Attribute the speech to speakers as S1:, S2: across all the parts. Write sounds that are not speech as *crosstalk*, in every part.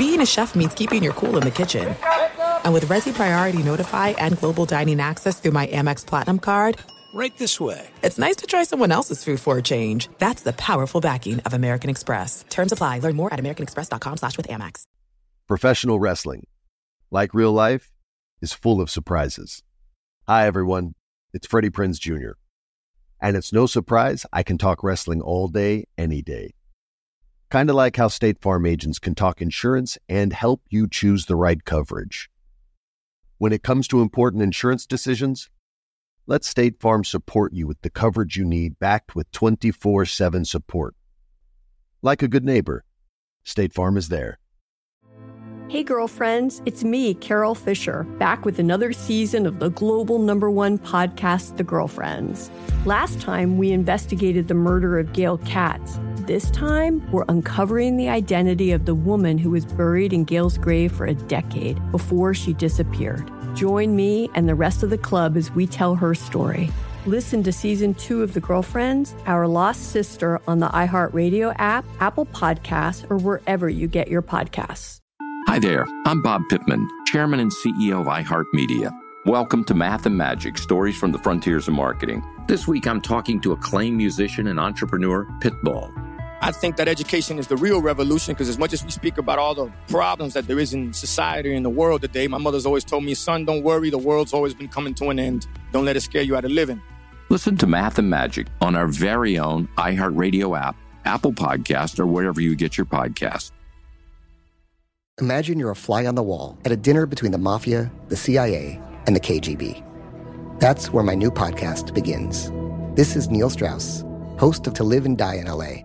S1: being a chef means keeping your cool in the kitchen. And with Resy Priority Notify and Global Dining Access through my Amex Platinum card,
S2: Right this way.
S1: it's nice to try someone else's food for a change. That's the powerful backing of American Express. Terms apply. Learn more at americanexpress.com slash with Amex.
S3: Professional wrestling, like real life, is full of surprises. Hi, everyone. It's Freddie Prinze Jr. And it's no surprise I can talk wrestling all day, any day. Kind of like how State Farm agents can talk insurance and help you choose the right coverage. When it comes to important insurance decisions, let State Farm support you with the coverage you need backed with 24 7 support. Like a good neighbor, State Farm is there.
S4: Hey, girlfriends, it's me, Carole Fisher, back with another season of the global number one podcast, The Girlfriends. Last time, we investigated the murder of Gail Katz. This time, we're uncovering the identity of the woman who was buried in Gail's grave for a decade before she disappeared. Join me and the rest of the club as we tell her story. Listen to season two of The Girlfriends, Our Lost Sister on the iHeartRadio app, Apple Podcasts, or wherever you get your podcasts.
S5: Hi there, I'm Bob Pittman, Chairman and CEO of iHeartMedia. Welcome to Math and Magic Stories from the Frontiers of Marketing. This week I'm talking to acclaimed musician and entrepreneur Pitbull.
S2: I think that education is the real revolution because as much as we speak about all the problems that there is in society and the world today, my mother's always told me, son, don't worry, the world's always been coming to an end. Don't let it scare you out of living.
S5: Listen to Math and Magic on our very own iHeartRadio app, Apple Podcast, or wherever you get your podcasts.
S6: Imagine you're a fly on the wall at a dinner between the mafia, the CIA, and the KGB. That's where my new podcast begins. This is Neil Strauss, host of To Live and Die in LA,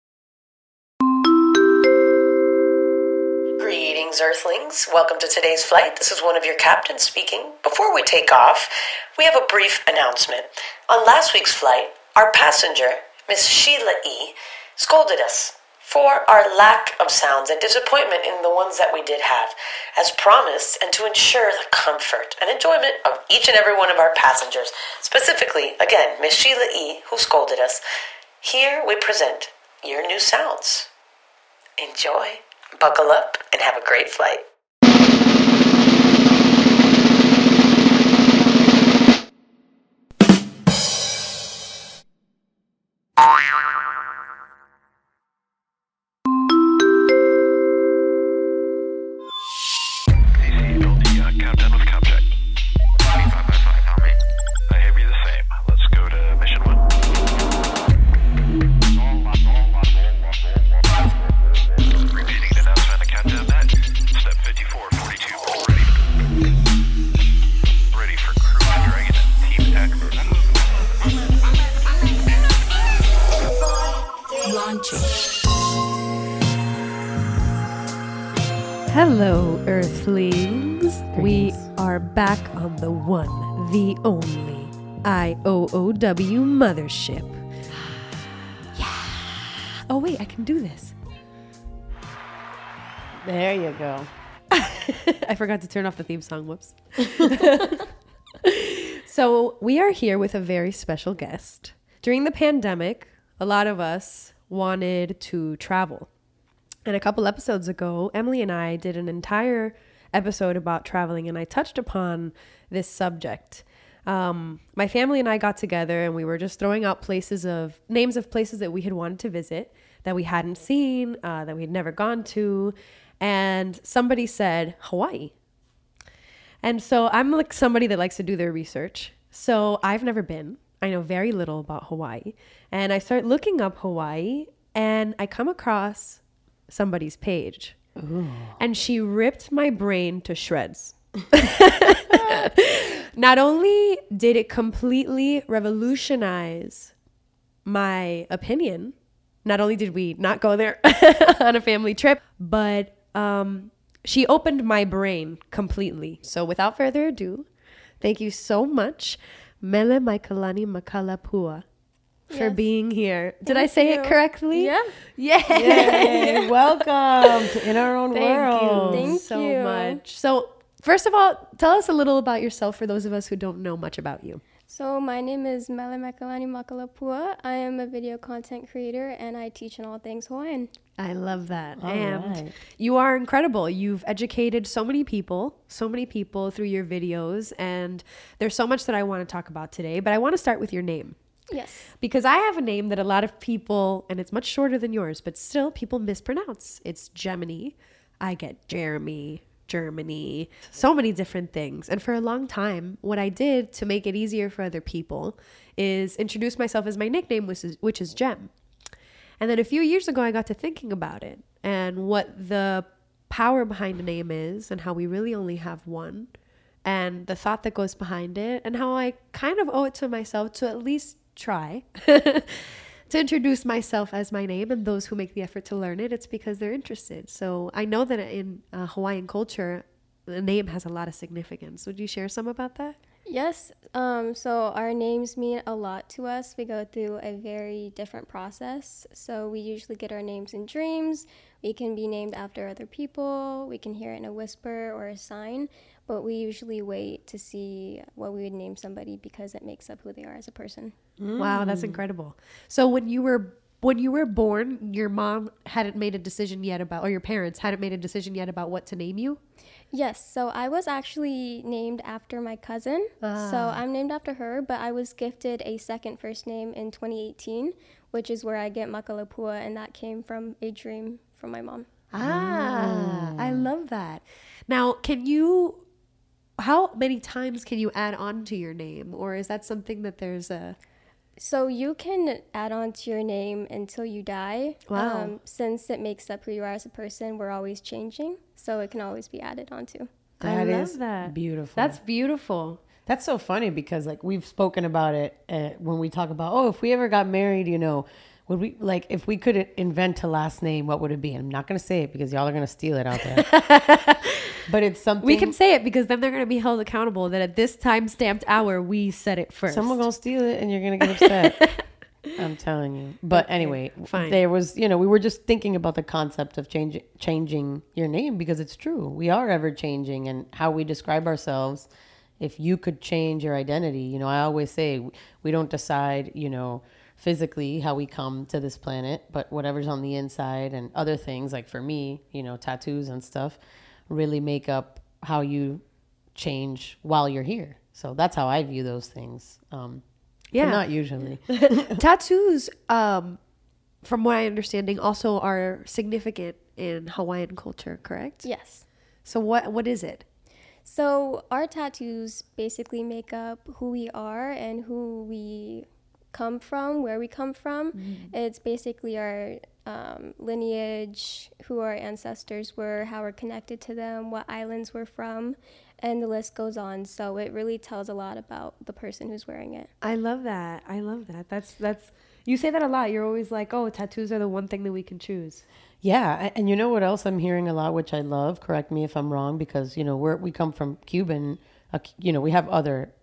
S7: Greetings, Earthlings. Welcome to today's flight. This is one of your captains speaking. Before we take off, we have a brief announcement. On last week's flight, our passenger, Miss Sheila E., scolded us for our lack of sounds and disappointment in the ones that we did have. As promised, and to ensure the comfort and enjoyment of each and every one of our passengers, specifically, again, Miss Sheila E., who scolded us, here we present your new sounds. Enjoy, buckle up, and have a great flight.
S8: Hello, Earthlings. We are back on the one, the only IOOW mothership. *sighs* Yeah. Oh, wait, I can do this.
S9: There you go. *laughs*
S8: I forgot to turn off the theme song. Whoops. *laughs* so, we are here with a very special guest. During the pandemic, a lot of us wanted to travel. And a couple episodes ago, Emily and I did an entire episode about traveling, and I touched upon this subject. Um, my family and I got together, and we were just throwing out places of names of places that we had wanted to visit that we hadn't seen, uh, that we'd never gone to, and somebody said Hawaii. And so I'm like somebody that likes to do their research. So I've never been. I know very little about Hawaii. And I start looking up Hawaii and I come across somebody's page. And she ripped my brain to shreds. *laughs* *laughs* Not only did it completely revolutionize my opinion, not only did we not go there *laughs* on a family trip, but um, she opened my brain completely. So without further ado, thank you so much, Mele Maikalani Makalapua. For
S10: Yes.
S8: being here. Did I
S10: Thank
S8: say it correctly?
S10: Yeah.
S8: Yeah.
S9: Yay, *laughs* welcome to In Our Own
S8: Thank
S9: World.
S8: you
S10: Thank
S8: so
S10: you.
S8: So much. So, first of all, tell us a little about yourself for those of us who don't know much about you.
S10: So my name is Mele Maikalani Makalapua. I am a video content creator and I teach in all things Hawaiian.
S8: I love that.
S9: All
S8: and
S9: right.
S8: you are incredible. You've educated so many people, so many people through your videos. And there's so much that I want to talk about today. But I want to start with your name.
S10: Yes.
S8: Because I have a name that a lot of people, and it's much shorter than yours, but still people mispronounce. It's Gemeny. I get Jeremy, Germany, so many different things. And for a long time, what I did to make it easier for other people is introduce myself as my nickname, which is, which is Gem. And then a few years ago, I got to thinking about it and what the power behind a name is, and how we really only have one, and the thought that goes behind it, and how I kind of owe it to myself to at least try *laughs* to introduce myself as my name. And those who make the effort to learn it, it's because they're interested. So I know that in uh, Hawaiian culture, the name has a lot of significance. Would you share some about that?
S10: Yes. Um, so our names mean a lot to us. We go through a very different process. So we usually get our names in dreams. We can be named after other people. We can hear it in a whisper or a sign. But we usually wait to see what we would name somebody because it makes up who they are as a person.
S8: Wow, that's mm. incredible. So when you were when you were born, your mom hadn't made a decision yet about, or your parents hadn't made a decision yet about what to name you.
S10: Yes, so I was actually named after my cousin. So ah. I'm named after her, but I was gifted a second first name in 2018, which is where I get Makalapua, and that came from a dream from my mom.
S8: Ah, I love that. Now, can you? How many times can you add on to your name, or is that something that there's a?
S10: So you can add on to your name until you die. Um,
S8: Wow.
S10: since it makes up who you are as a person, we're always changing, so it can always be added onto.
S8: I
S9: That
S8: love
S9: is
S8: that.
S9: beautiful.
S8: That's beautiful.
S9: That's so funny because like we've spoken about it uh, when we talk about oh if we ever got married you know would we like if we could invent a last name what would it be? I'm not gonna say it because y'all are gonna steal it out there. *laughs* But it's something
S8: We can say it because then they're going to be held accountable that at this time stamped hour we said it first.
S9: someone gonna steal it and you're gonna get upset. *laughs* I'm telling you. But anyway
S8: fine.
S9: there was you know we were just thinking about the concept of changing changing your name because it's true. We are ever changing and how we describe ourselves. If you could change your identity you know I always say we don't decide you know physically how we come to this planet, but whatever's on the inside and other things, like for me, you know, tattoos and stuff, really make up how you change while you're here. So that's how I view those things. Um,
S8: Yeah.
S9: not usually. *laughs*
S8: Tattoos, um, from I understanding, also are significant in Hawaiian culture. Correct?
S10: Yes.
S8: So what what is it?
S10: So our tattoos basically make up who we are and who we come from, where we come from. It's basically our um, lineage, who our ancestors were, how we're connected to them, what islands we're from, and the list goes on. So it really tells a lot about the person who's wearing it.
S8: I love that. I love that. That's that's you say that a lot. You're always like, "Oh, tattoos are the one thing that we can choose."
S9: Yeah, and you know what else I'm hearing a lot, which I love. Correct me if I'm wrong, because you know we're we come from Cuban. Uh, you know we have other,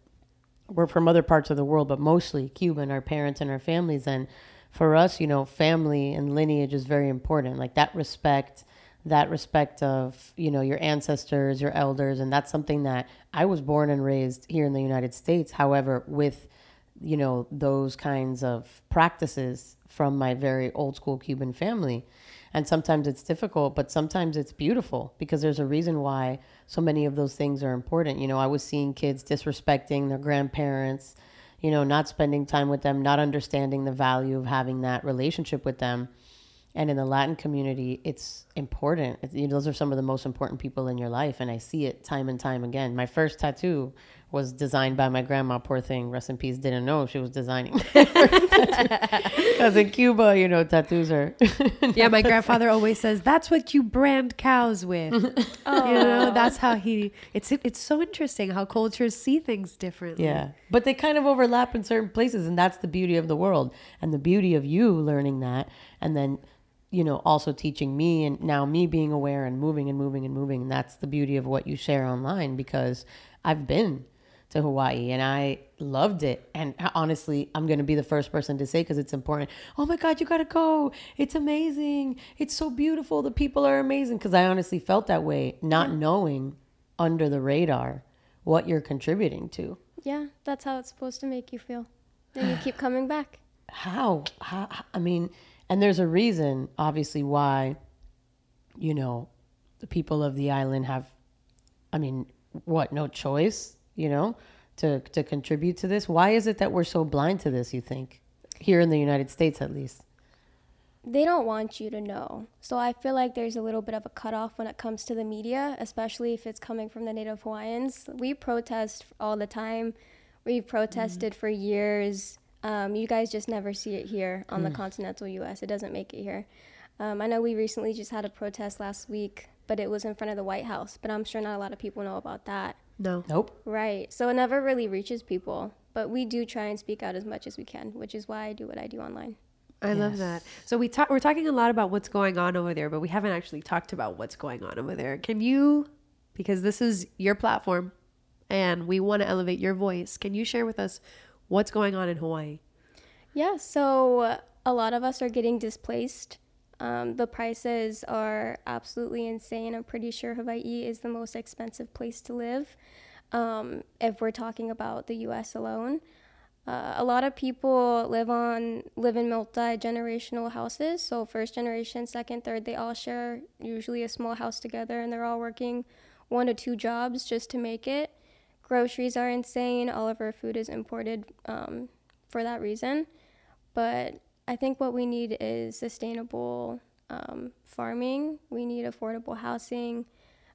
S9: we're from other parts of the world, but mostly Cuban. Our parents and our families, and for us, you know, family and lineage is very important. Like that respect, that respect of you know your ancestors, your elders, and that's something that I was born and raised here in the United States. However, with you know those kinds of practices from my very old school Cuban family. And sometimes it's difficult, but sometimes it's beautiful because there's a reason why so many of those things are important. You know, I was seeing kids disrespecting their grandparents, you know, not spending time with them, not understanding the value of having that relationship with them. And in the Latin community, it's important. You know, those are some of the most important people in your life. And I see it time and time again. My first tattoo was designed by my grandma, poor thing, rest in peace, didn't know she was designing. *laughs* *laughs* Because in Cuba, you know, tattoos are. *laughs*
S8: Yeah, my grandfather always says that's what you brand cows with. You know, that's how he. It's it's so interesting how cultures see things differently.
S9: Yeah. But they kind of overlap in certain places. And that's the beauty of the world. And the beauty of you learning that. And then, you know, also teaching me and now me being aware and moving and moving and moving. And that's the beauty of what you share online because I've been to Hawaii and I loved it. And honestly, I'm going to be the first person to say because it's important. Oh my God, you got to go. It's amazing. It's so beautiful. The people are amazing. Because I honestly felt that way, not knowing under the radar what you're contributing to.
S10: Yeah, that's how it's supposed to make you feel. Then you keep coming back. *sighs*
S9: How? How? I mean, and there's a reason, obviously, why, you know, the people of the island have, I mean, what, no choice, you know, to, to contribute to this? Why is it that we're so blind to this, you think? Here in the United States, at least.
S10: They don't want you to know. So I feel like there's a little bit of a cutoff when it comes to the media, especially if it's coming from the Native Hawaiians. We protest all the time. We've protested for years. Um, you guys just never see it here on the continental U.S. It doesn't make it here. Um, I know we recently just had a protest last week, but it was in front of the White House. But I'm sure not a lot of people know about that.
S8: No.
S9: Nope.
S10: Right. So it never really reaches people. But we do try and speak out as much as we can, which is why I do what I do online.
S8: I love that. So we talk, we're talking a lot about what's going on over there, but we haven't actually talked about what's going on over there. Can you, because this is your platform and we want to elevate your voice, can you share with us what's going on in Hawaii?
S10: Yeah, so a lot of us are getting displaced. Um, the prices are absolutely insane. I'm pretty sure Hawaii is the most expensive place to live um, if we're talking about the U.S. alone. Uh, a lot of people live on live in multi generational houses. So first generation, second, third, they all share usually a small house together, and they're all working one to two jobs just to make it. Groceries are insane. All of our food is imported um, for that reason. But I think what we need is sustainable um, farming. We need affordable housing.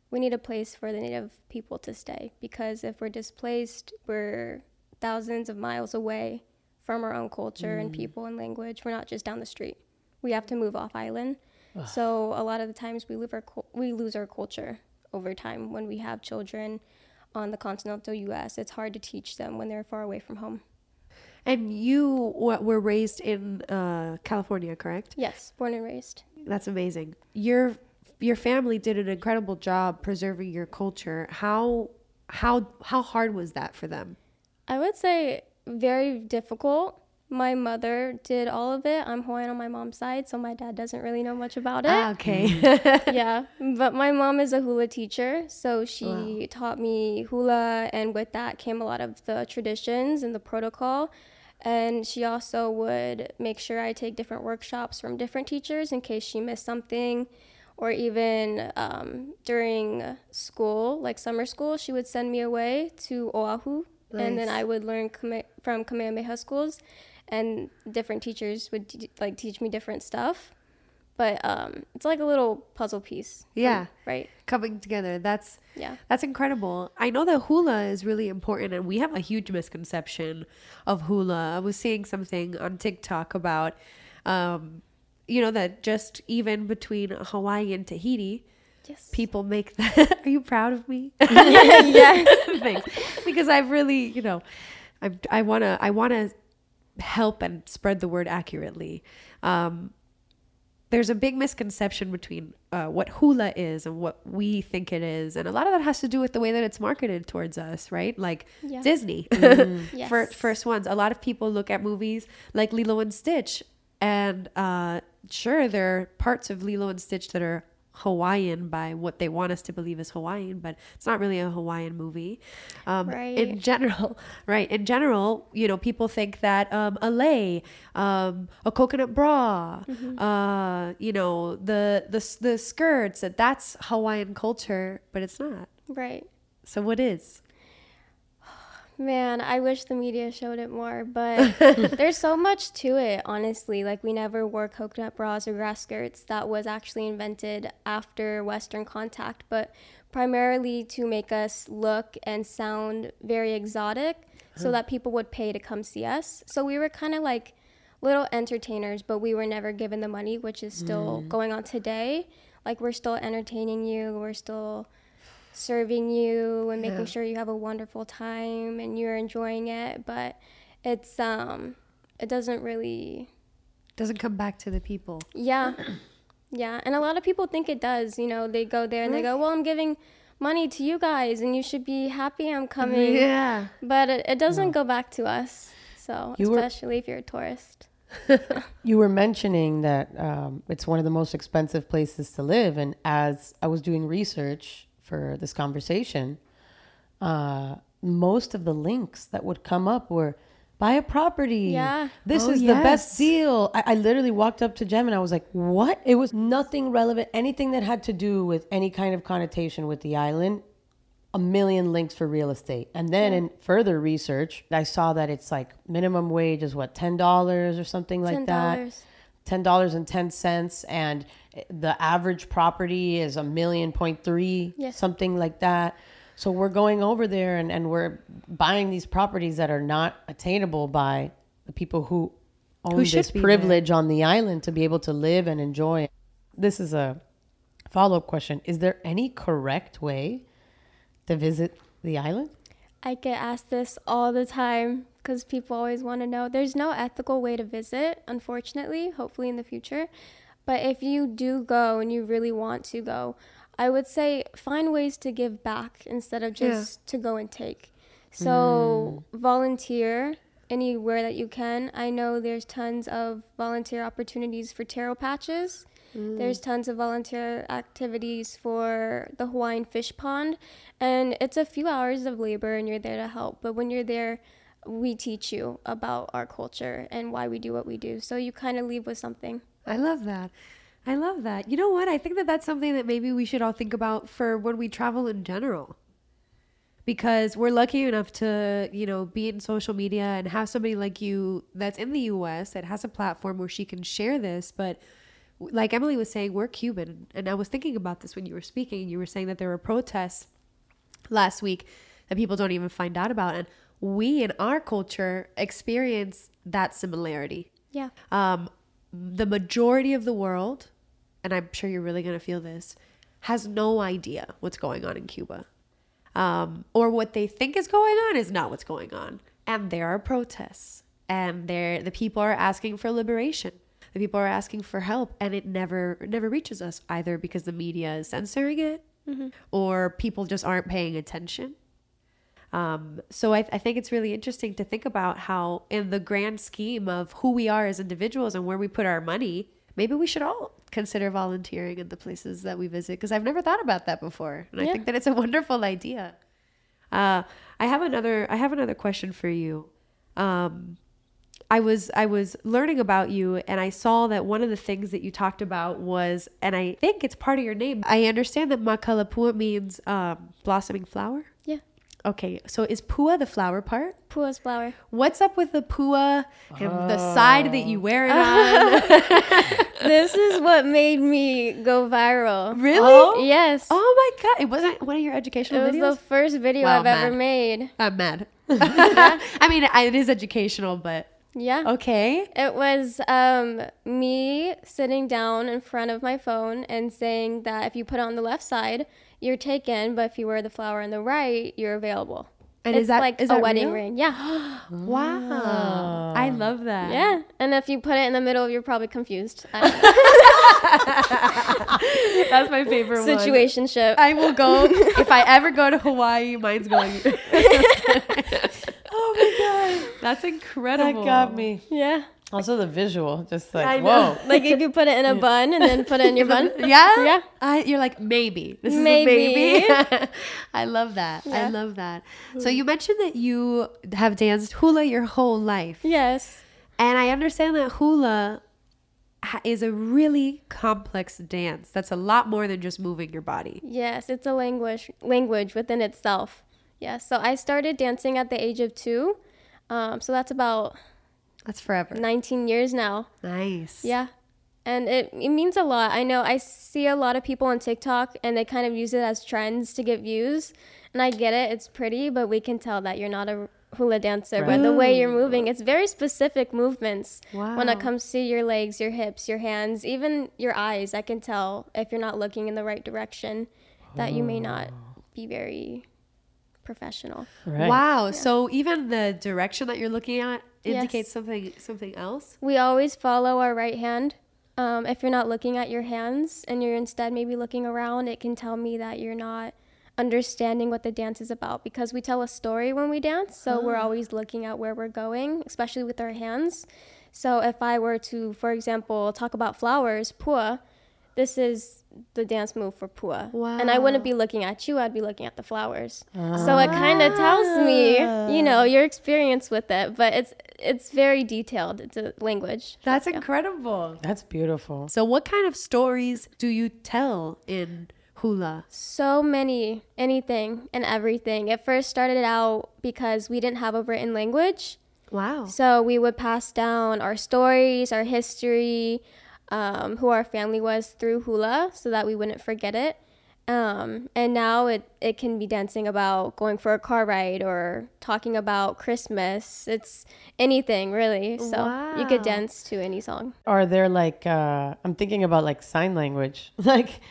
S10: We need a place for the native people to stay because if we're displaced, we're thousands of miles away from our own culture and people and language. We're not just down the street. We have to move off island. So a lot of the times we lose our we lose our culture over time when we have children on the continental U.S. It's hard to teach them when they're far away from home.
S8: And you were raised in uh, California, correct?
S10: Yes, born and raised.
S8: That's amazing. Your your family did an incredible job preserving your culture. How how how hard was that for them?
S10: I would say very difficult. My mother did all of it. I'm Hawaiian on my mom's side, so my dad doesn't really know much about it.
S8: Ah, okay. *laughs*
S10: yeah, but my mom is a hula teacher, so she taught me hula, and with that came a lot of the traditions and the protocol. And she also would make sure I take different workshops from different teachers in case she missed something, or even um, during school, like summer school, she would send me away to Oahu, and then I would learn Kame- from Kamehameha schools, and different teachers would like teach me different stuff but um, it's like a little puzzle piece.
S8: Yeah.
S10: Right.
S8: Coming together. That's
S10: Yeah.
S8: That's incredible. I know that hula is really important, and we have a huge misconception of hula. I was seeing something on TikTok about, um, you know, that just even between Hawaii and Tahiti,
S10: Yes.
S8: people make *laughs* that. Are you proud of me? *laughs* *laughs* Thanks. Because I've really, you know, I I wanna I wanna help and spread the word accurately. Um, there's a big misconception between uh, what hula is and what we think it is, and a lot of that has to do with the way that it's marketed towards us, right? Like
S10: Yeah.
S8: Disney, *laughs* *laughs*
S10: Yes.
S8: for first ones. A lot of people look at movies like Lilo and Stitch, and uh, sure, there are parts of Lilo and Stitch that are Hawaiian by what they want us to believe is Hawaiian, but it's not really a Hawaiian movie. Um, In general, *laughs* right? In general, you know, people think that um, a lei, um, a coconut bra, uh, you know, the the the skirts that that's Hawaiian culture, but it's not.
S10: Right.
S8: So what is?
S10: Man, I wish the media showed it more, but *laughs* there's so much to it, honestly. Like, we never wore coconut bras or grass skirts. That was actually invented after Western contact, but primarily to make us look and sound very exotic so that people would pay to come see us. So we were kind of like little entertainers, but we were never given the money, which is still mm. going on today. Like, we're still entertaining you, we're still serving you and making
S8: Yeah.
S10: sure you have a wonderful time and you're enjoying it but it's um it doesn't really
S8: Doesn't come back to the people.
S10: yeah *clears throat* yeah and a lot of people think it does you know they go there and they go well i'm giving money to you guys and you should be happy I'm coming.
S8: Yeah.
S10: But it, it doesn't go back to us. So,
S9: You were-
S10: especially if you're a tourist. *laughs*
S9: You were mentioning that um, it's one of the most expensive places to live, and as I was doing research for this conversation, uh, most of the links that would come up were buy a property.
S10: Yeah.
S9: This
S8: oh,
S9: is
S8: yes.
S9: the best deal. I, I, literally walked up to Gem and I was like, what? It was nothing relevant. Anything that had to do with any kind of connotation with the island, a million links for real estate. And then yeah. in further research, I saw that it's like minimum wage is what, $10 or something like
S10: $10.
S9: that. $10.10 and the average property is a million point three something like that. So we're going over there and, and we're buying these properties that are not attainable by the people who own
S8: who
S9: this
S8: privilege there.
S9: on the island to be able to live and enjoy. This is a follow-up question. Is there any correct way to visit the island?
S10: I get asked this all the time because people always want to know. There's no ethical way to visit, unfortunately, hopefully in the future. But if you do go and you really want to go, I would say find ways to give back instead of just to go and take. So mm. volunteer anywhere that you can. I know there's tons of volunteer opportunities for taro patches. There's mm. tons of volunteer activities for the Hawaiian fish pond, and it's a few hours of labor and you're there to help. But when you're there, we teach you about our culture and why we do what we do. So you kind of leave with something.
S8: I love that. I love that. You know what? I think that that's something that maybe we should all think about for when we travel in general. Because we're lucky enough to, you know, be in social media and have somebody like you that's in the US that has a platform where she can share this. But like Emily was saying, we're Cuban. And I was thinking about this when you were speaking. You were saying that there were protests last week that people don't even find out about. And we in our culture experience that similarity
S10: Yeah.
S8: um, the majority of the world, and I'm sure you're really going to feel this, has no idea what's going on in Cuba. Um, or what they think is going on is not what's going on. And there are protests, and there the people are asking for liberation. The people are asking for help, and it never never reaches us either because the media is censoring it, or people just aren't paying attention. Um, so I, I think it's really interesting to think about how, in the grand scheme of who we are as individuals and where we put our money, maybe we should all consider volunteering in the places that we visit. Because I've never thought about that before, and I think that it's a wonderful idea. Uh, I have another. I have another question for you. Um, I was I was learning about you and I saw that one of the things that you talked about was and I think it's part of your name. I understand that Makalapua means um, blossoming flower.
S10: Yeah.
S8: Okay, so is pua the flower part?
S10: Pua's flower.
S8: What's up with the pua and the side that you wear it on? *laughs*
S10: this is what made me go viral.
S8: Really?
S10: Yes.
S8: oh my god! It wasn't one of your educational videos.
S10: it
S8: educational
S10: was
S8: videos.
S10: the first video
S8: Wow,
S10: I've ever made.
S8: I'm mad. *laughs* *laughs* I mean, it is educational, but
S10: Yeah.
S8: okay.
S10: It was um, me sitting down in front of my phone and saying that if you put it on the left side, you're taken, but if you wear the flower on the right, you're available.
S8: And
S10: it's
S8: is that
S10: like
S8: is
S10: a
S8: that
S10: wedding
S8: real?
S10: ring? Yeah, *gasps*
S8: Wow, I love that.
S10: yeah. And if you put it in the middle, you're probably confused. *laughs*
S8: That's my favorite one.
S10: Situationship.
S8: I will go *laughs* if I ever go to Hawaii. Mine's going. *laughs* oh my god, that's incredible.
S9: That got me.
S10: yeah,
S9: Also, the visual, just like
S8: I
S9: like,
S8: know.
S9: whoa.
S10: like if you put it in a *laughs* bun and then put it in your bun.
S8: Yeah,
S10: Yeah.
S8: I, you're like maybe this
S10: Maybe.
S8: is a maybe. *laughs* I love that. I love that. So you mentioned that you have danced hula your whole life.
S10: Yes.
S8: And I understand that hula is a really complex dance. That's a lot more than just moving your body.
S10: Yes, it's a language language within itself. Yes. So I started dancing at the age of two. Um, so that's about
S8: That's forever.
S10: 19 years now.
S8: Nice.
S10: Yeah. And it, it means a lot. I know I see a lot of people on TikTok and they kind of use it as trends to get views. And I get it, it's pretty, but we can tell that you're not a hula dancer by the way you're moving. It's very specific movements
S8: wow.
S10: when it comes to your legs, your hips, your hands, even your eyes. I can tell if you're not looking in the right direction that you may not oh. be very professional.
S9: Right.
S8: Wow. So even the direction that you're looking at indicates
S10: Yes.
S8: something something else.
S10: We always follow our right hand. Um, if you're not looking at your hands and you're instead maybe looking around, it can tell me that you're not understanding what the dance is about because we tell a story when we dance. So we're
S8: Ah.
S10: always looking at where we're going, especially with our hands. So if I were to, for example, talk about flowers, pua, this is the dance move for pua. Wow. And I wouldn't be looking at you, I'd be looking at the flowers. So it kind of tells me, you ah. know, your experience with it, but it's it's very detailed. It's a language.
S8: That's incredible.
S9: That's beautiful.
S8: So, what kind of stories do you tell in hula?
S10: So many, anything and everything. It first started out because we didn't have a written language.
S8: Wow.
S10: So we would pass down our stories, our history, um, who our family was through hula so that we wouldn't forget it. Um, and now it, it can be dancing about going for a car ride or talking about Christmas. It's anything really. So you could dance to any song.
S9: Are there like uh I'm thinking about like sign language. *laughs* Like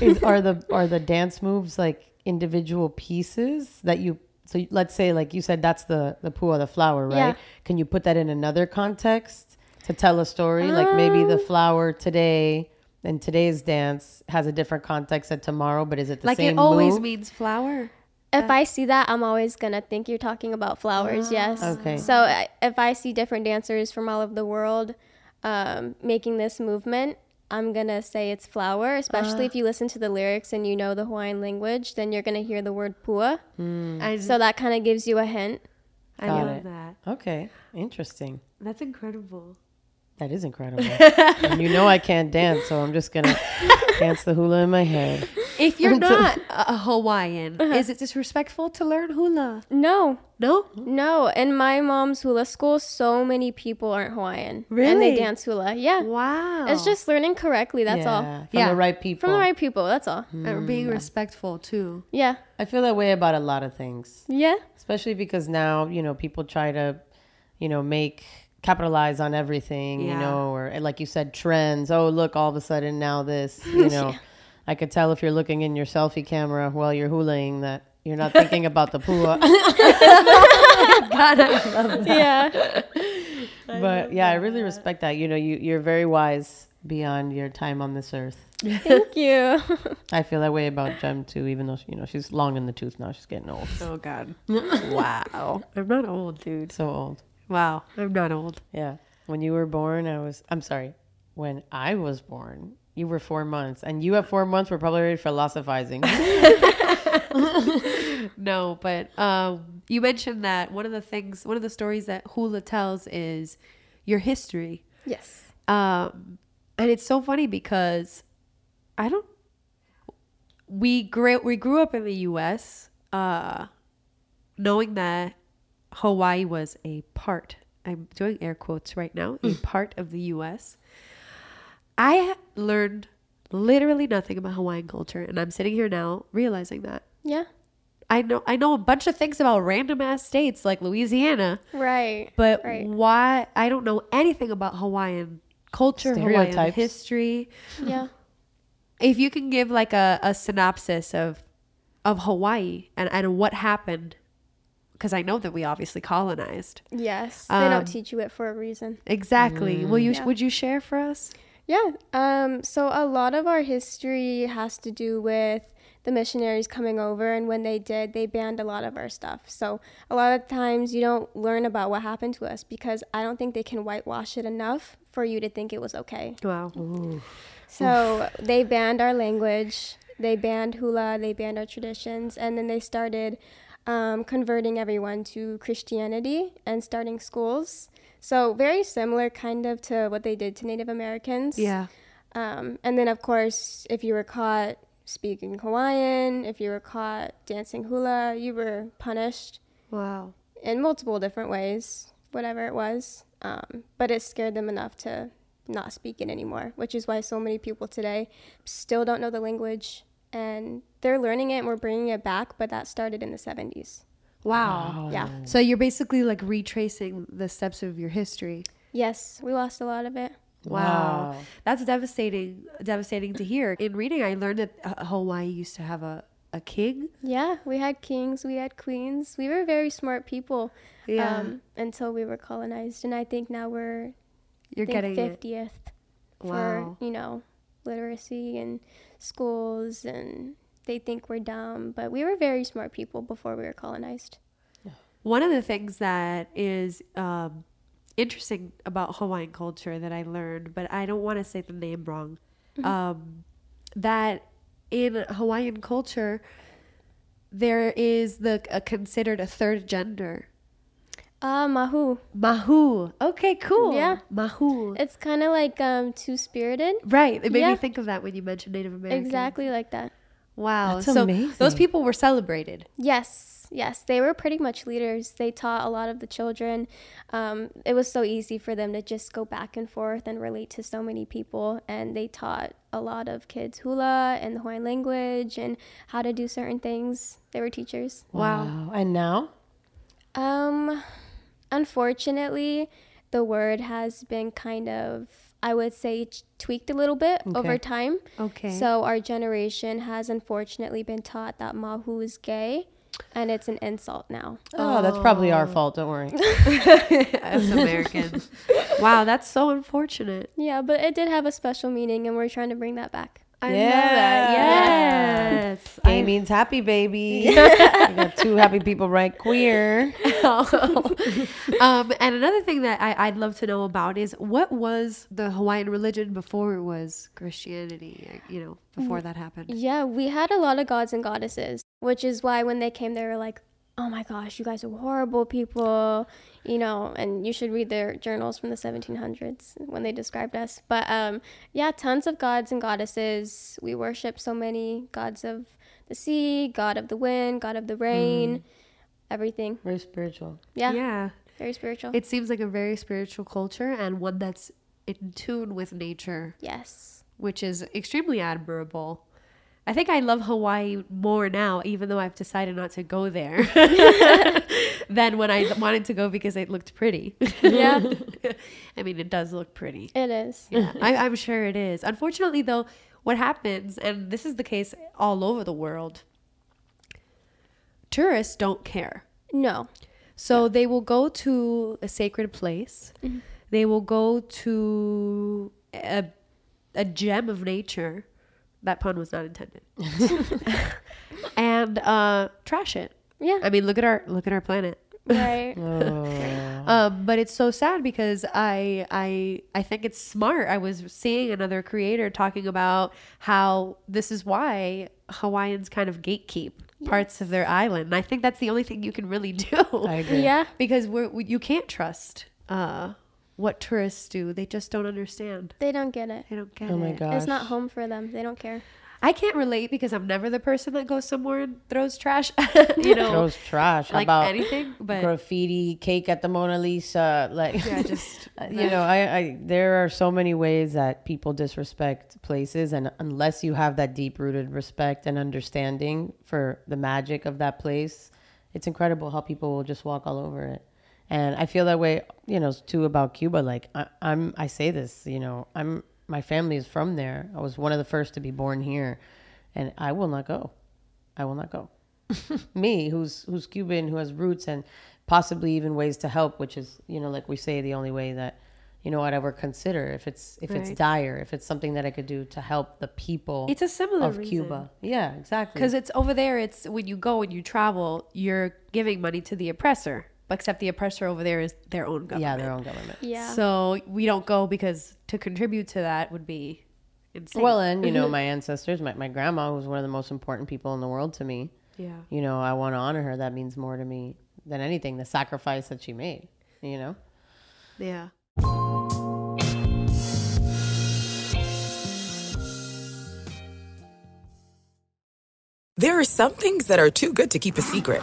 S9: is, are the are the dance moves like individual pieces that you so let's say like you said that's the the pua the flower, right?
S10: Yeah.
S9: Can you put that in another context to tell a story? like maybe the
S10: Um,
S9: flower today and today's dance has a different context at tomorrow, but is it the
S8: like
S9: same Like
S8: it always
S9: move?
S8: means flower.
S10: If I see that, I'm always gonna think you're talking about flowers. yes.
S9: Okay.
S10: So if I see different dancers from all over the world um, making this movement, I'm gonna say it's flower. Especially
S8: Ah.
S10: if you listen to the lyrics and you know the Hawaiian language, then you're gonna hear the word pua.
S8: I-
S10: So that kind of gives you a hint.
S8: I love
S9: it.
S8: that.
S9: Okay. Interesting.
S8: That's incredible.
S9: That is incredible. *laughs* and you know I can't dance, so I'm just gonna *laughs* dance the hula in my head.
S8: If you're *laughs* not a Hawaiian,
S10: Uh-huh.
S8: is it disrespectful to learn hula?
S10: No.
S8: No?
S10: No. In my mom's hula school, so many people aren't Hawaiian.
S8: Really?
S10: And they dance hula. Yeah.
S8: Wow.
S10: It's just learning correctly. That's all.
S9: Yeah, from the right people.
S10: From the right people. That's all.
S8: And being respectful too.
S10: Yeah.
S9: I feel that way about a lot of things.
S10: Yeah.
S9: Especially because now, you know, people try to, you know, make capitalize on everything, you know, or like you said, trends. Oh, look, all of a sudden now this, *laughs* you know. I could tell if you're looking in your selfie camera while you're hulaing that you're not thinking about the pua. *laughs* *laughs*
S8: God, I love that.
S10: Yeah.
S9: but yeah, I really respect that. You know, you, you're very wise beyond your time on this earth.
S10: Thank you.
S9: I feel that way about Gem too, even though, you know, she's long in the tooth now. She's getting old.
S8: Oh God. wow. I'm not old, dude.
S9: So old.
S8: Wow. I'm not old.
S9: Yeah. When you were born, I was, I'm sorry, when I was born, you were four months. And you at four months were probably ready for philosophizing. *laughs*
S8: no, but um, you mentioned that one of the things, one of the stories that hula tells is your history.
S10: Yes.
S8: Um, and it's so funny because I don't. We grew we grew up in the U.S. Uh, knowing that Hawaii was a part. I'm doing air quotes right now. A hmm. part of the U.S. I learned literally nothing about Hawaiian culture, and I'm sitting here now realizing that.
S10: Yeah.
S8: I know I know a bunch of things about random ass states like Louisiana,
S10: Right.
S8: but
S10: right.
S8: why I don't know anything about Hawaiian culture, Hawaiian history.
S10: Yeah.
S8: If you can give like a, a synopsis of of Hawaii and, and what happened, because I know that we obviously colonized.
S10: Yes. They
S8: Um,
S10: don't teach you it for a reason.
S8: Exactly. Will you
S10: Yeah.
S8: would you share for us?
S10: Yeah. Um, so a lot of our history has to do with the missionaries coming over, and when they did, they banned a lot of our stuff. So a lot of times you don't learn about what happened to us because I don't think they can whitewash it enough for you to think it was okay.
S8: Wow.
S10: So they banned our language, they banned hula, they banned our traditions, and then they started um, converting everyone to Christianity and starting schools. So very similar, kind of, to what they did to Native Americans.
S8: Yeah.
S10: Um, and then, of course, if you were caught speaking Hawaiian, if you were caught dancing hula, you were punished
S8: Wow.
S10: in multiple different ways, whatever it was. Um, but it scared them enough to not speak it anymore, which is why so many people today still don't know the language and they're learning it and we're bringing it back, but that started in the 70s.
S8: Wow.
S10: Yeah.
S8: So you're basically like retracing the steps of your history.
S10: Yes, we lost a lot of it.
S8: Wow. That's devastating devastating to hear. In reading I learned that uh, Hawaii used to have a a king.
S10: Yeah, we had kings, we had queens. We were very smart people
S8: Yeah.
S10: um, until we were colonized. And I think now we're
S8: You're
S10: I think
S8: getting it.
S10: 50th
S8: Wow.
S10: for, you know, literacy and schools and they think we're dumb, but we were very smart people before we were colonized.
S8: One of the things that is um, interesting about Hawaiian culture that I learned, but I don't want to say the name wrong, um, that in Hawaiian culture, there is the uh, considered a third gender.
S10: Ah, mahu.
S8: Mahu. Okay, cool.
S10: Yeah.
S8: Mahu.
S10: It's kind of like um two spirited.
S8: Right. It made
S10: Yeah.
S8: me think of that when you mentioned Native American.
S10: Exactly like that.
S8: Wow.
S9: That's
S8: so those people were celebrated.
S10: Yes, yes, they were pretty much leaders. They taught a lot of the children. Um, it was so easy for them to just go back and forth and relate to so many people. And they taught a lot of kids hula and the Hawaiian language and how to do certain things. They were teachers.
S9: Wow. And now?
S10: Um, unfortunately, the word has been kind of, I would say, tweaked a little bit over time.
S8: Okay.
S10: So our generation has unfortunately been taught that mahu is gay, and it's an insult now.
S9: Oh, that's probably our oh. fault. Don't worry. *laughs*
S8: As Americans. *laughs* wow, that's so unfortunate.
S10: Yeah, but it did have a special meaning, and we're trying to bring that back.
S8: I love that. Yes.
S9: Gay means happy, baby. *laughs* we got two happy people, right? Queer. *laughs*
S8: um, and another thing that I, I'd love to know about is what was the Hawaiian religion before it was Christianity? You know, before that happened.
S10: Yeah, we had a lot of gods and goddesses, which is why when they came, they were like, "Oh my gosh, you guys are horrible people," you know. And you should read their journals from the 1700s when they described us. But um, yeah, tons of gods and goddesses. We worship so many gods of the sea, god of the wind, god of the rain, everything.
S9: Very spiritual.
S10: Yeah,
S8: Yeah.
S10: very spiritual.
S8: It seems like a very spiritual culture and one that's in tune with nature,
S10: yes.
S8: which is extremely admirable. I think I love Hawaii more now, even though I've decided not to go there, *laughs* than when I wanted to go because it looked pretty.
S10: Yeah. *laughs*
S8: I mean, it does look pretty.
S10: It is.
S8: Yeah, I, *laughs* I'm sure it is. Unfortunately, though, what happens, and this is the case all over the world, tourists don't care.
S10: No.
S8: So they will go to a sacred place.
S10: Mm-hmm.
S8: They will go to a, a gem of nature. That pun was not intended. *laughs* *laughs* and uh, trash it.
S10: Yeah.
S8: I mean, look at our look at our planet.
S10: Right. *laughs*
S8: Um, but it's so sad because I I I think it's smart. I was seeing another creator talking about how this is why Hawaiians kind of gatekeep parts of their island, and I think that's the only thing you can really do.
S9: I agree.
S10: Yeah.
S8: because we're we, you can't trust uh, what tourists do. They just don't understand.
S10: They don't get it.
S8: They don't get it.
S9: Oh my
S8: it.
S9: gosh.
S10: It's not home for them. They don't care.
S8: I can't relate because I'm never the person that goes somewhere and throws trash. *laughs* you know,
S9: Throws trash.
S8: Like
S9: about
S8: anything, but
S9: graffiti, cake at the Mona Lisa? Like,
S8: yeah, just *laughs*
S9: you know, I, I there are so many ways that people disrespect places, and unless you have that deep rooted respect and understanding for the magic of that place, it's incredible how people will just walk all over it. And I feel that way, you know, too about Cuba. Like I, I'm, I say this, you know, I'm my family is from there. I was one of the first to be born here, and I will not go. I will not go. *laughs* Me, who's who's Cuban, who has roots and possibly even ways to help, which is you know, like we say, the only way that you know I'd ever consider if it's if it's dire, if it's something that I could do to help the people.
S8: It's a similar
S9: of
S8: reason.
S9: Cuba. Yeah, exactly.
S8: Because it's over there, it's when you go and you travel, you're giving money to the oppressor. Except the oppressor over there is their own government.
S9: yeah, their own government.
S10: Yeah.
S8: So we don't go because to contribute to that would be insane.
S9: Well, and you know, *laughs* my ancestors, my, my grandma was one of the most important people in the world to me.
S8: yeah.
S9: You know, I want to honor her. That means more to me than anything. The sacrifice that she made. You know.
S8: Yeah.
S1: There are some things that are too good to keep a secret.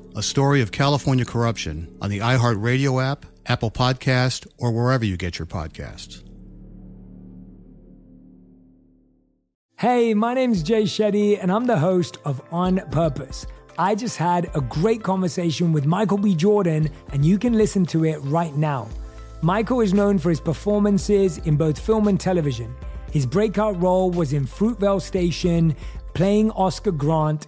S11: a story of California corruption on the iHeartRadio app, Apple Podcast, or wherever you get your podcasts.
S12: Hey, my name's Jay Shetty, and I'm the host of On Purpose. I just had a great conversation with Michael B. Jordan, and you can listen to it right now. Michael is known for his performances in both film and television. His breakout role was in Fruitvale Station, playing Oscar Grant,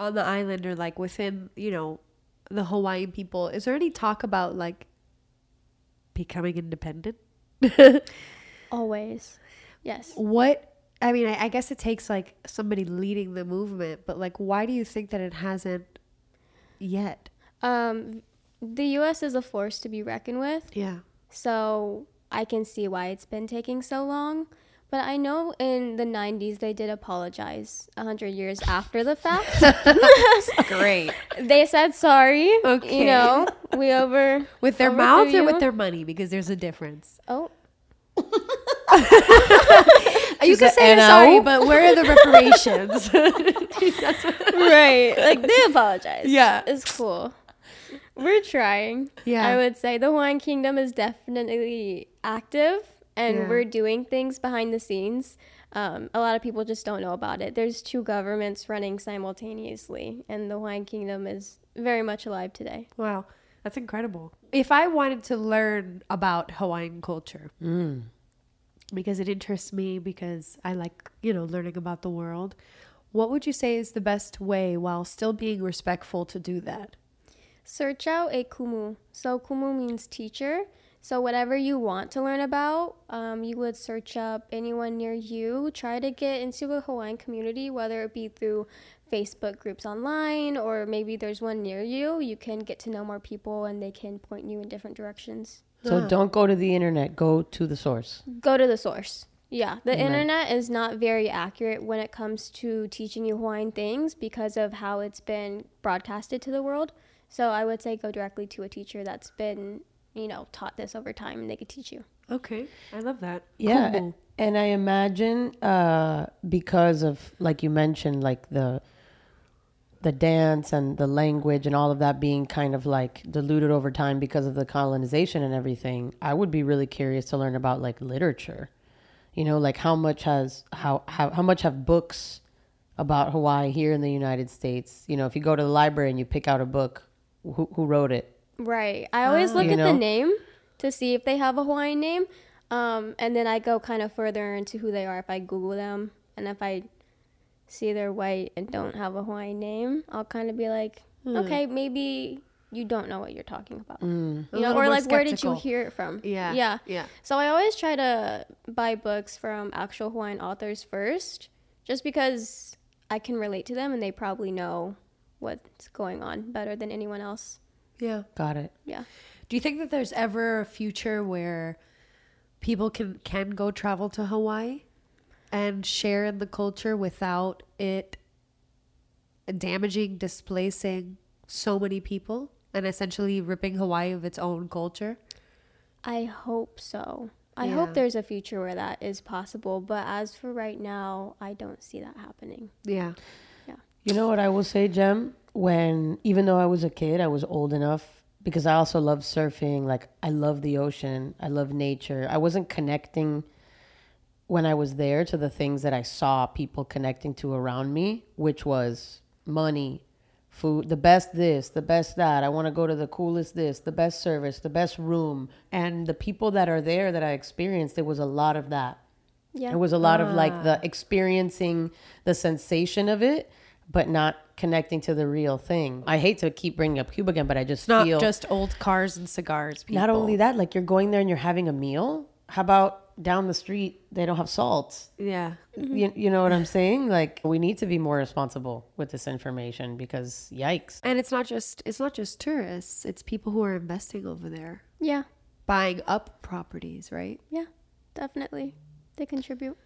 S8: On the island or like within, you know, the Hawaiian people, is there any talk about like becoming independent? *laughs*
S10: Always. Yes.
S8: What I mean, I, I, guess it takes like somebody leading the movement, but like why do you think that it hasn't yet?
S10: Um the US is a force to be reckoned with.
S8: Yeah.
S10: So I can see why it's been taking so long. But I know in the 90s they did apologize 100 years after the fact. *laughs*
S8: Great.
S10: They said sorry. Okay. You know, we over.
S8: With their mouth or with their money? Because there's a difference.
S10: Oh. *laughs* *laughs*
S8: you can say sorry, but where are the reparations?
S10: right. Like they apologize.
S8: Yeah.
S10: It's cool. We're trying.
S8: Yeah.
S10: I would say the Hawaiian Kingdom is definitely active and
S8: Yeah.
S10: we're doing things behind the scenes. Um, a lot of people just don't know about it. There's two governments running simultaneously, and the Hawaiian Kingdom is very much alive today.
S8: Wow. That's incredible. If I wanted to learn about Hawaiian culture,
S9: Mm.
S8: because it interests me, because I like, you know, learning about the world, what would you say is the best way while still being respectful to do that?
S10: Search out a kumu. So kumu means teacher. So whatever you want to learn about, um, you would search up anyone near you. Try to get into a Hawaiian community, whether it be through Facebook groups online or maybe there's one near you. You can get to know more people and they can point you in different directions.
S9: So don't go to the internet. Go to the source.
S10: Go to the source. Yeah, the
S9: Amen.
S10: internet is not very accurate when it comes to teaching you Hawaiian things because of how it's been broadcasted to the world. So I would say go directly to a teacher that's been, you know, taught this over time and they could teach you.
S8: Okay, I love that.
S9: Yeah,
S8: Cool.
S9: and I imagine uh, because of like you mentioned, like the the dance and the language and all of that being kind of like diluted over time because of the colonization and everything. I would be really curious to learn about like literature. You know, like how much has how how how much have books about Hawaii here in the United States? You know, if you go to the library and you pick out a book, who who wrote it?
S10: Right. I always look
S9: You
S10: at
S9: know?
S10: the name to see if they have a Hawaiian name. Um, and then I go kind of further into who they are if I Google them. And if I see they're white and don't have a Hawaiian name, I'll kind of be like,
S8: Hmm.
S10: okay, maybe you don't know what you're talking about.
S8: Mm.
S10: You know, or
S8: more
S10: like, where did you hear it from?
S8: Yeah,
S10: Yeah.
S8: yeah.
S10: So I always try to buy books from actual Hawaiian authors first, just because I can relate to them and they probably know what's going on better than anyone else.
S8: Yeah.
S9: Got it.
S10: Yeah.
S8: Do you think that there's ever a future where people can can go travel to Hawaii and share in the culture without it damaging, displacing so many people and essentially ripping Hawaii of its own culture?
S10: I hope so. I
S8: Yeah.
S10: hope there's a future where that is possible, but as for right now, I don't see that happening.
S8: Yeah.
S9: You know what I will say, Gem? When even though I was a kid, I was old enough because I also love surfing. Like I love the ocean. I love nature. I wasn't connecting when I was there to the things that I saw people connecting to around me, which was money, food, the best this, the best that. I want to go to the coolest this, the best service, the best room. And the people that are there that I experienced, there was a lot of that.
S10: Yeah.
S9: It was a lot of like
S8: Ah.
S9: the experiencing the sensation of it, but not connecting to the real thing. I hate to keep bringing up Cuba again, but I just
S8: not
S9: feel
S8: just old cars and cigars. People.
S9: not only that, like you're going there and you're having a meal. How about down the street they don't have salt?
S8: Yeah. Mm-hmm.
S9: You, you know what I'm saying? Like we need to be more responsible with this information because yikes.
S8: And it's not just it's not just tourists, it's people who are investing over there.
S10: Yeah.
S8: Buying up properties, right?
S10: Yeah, definitely. They contribute.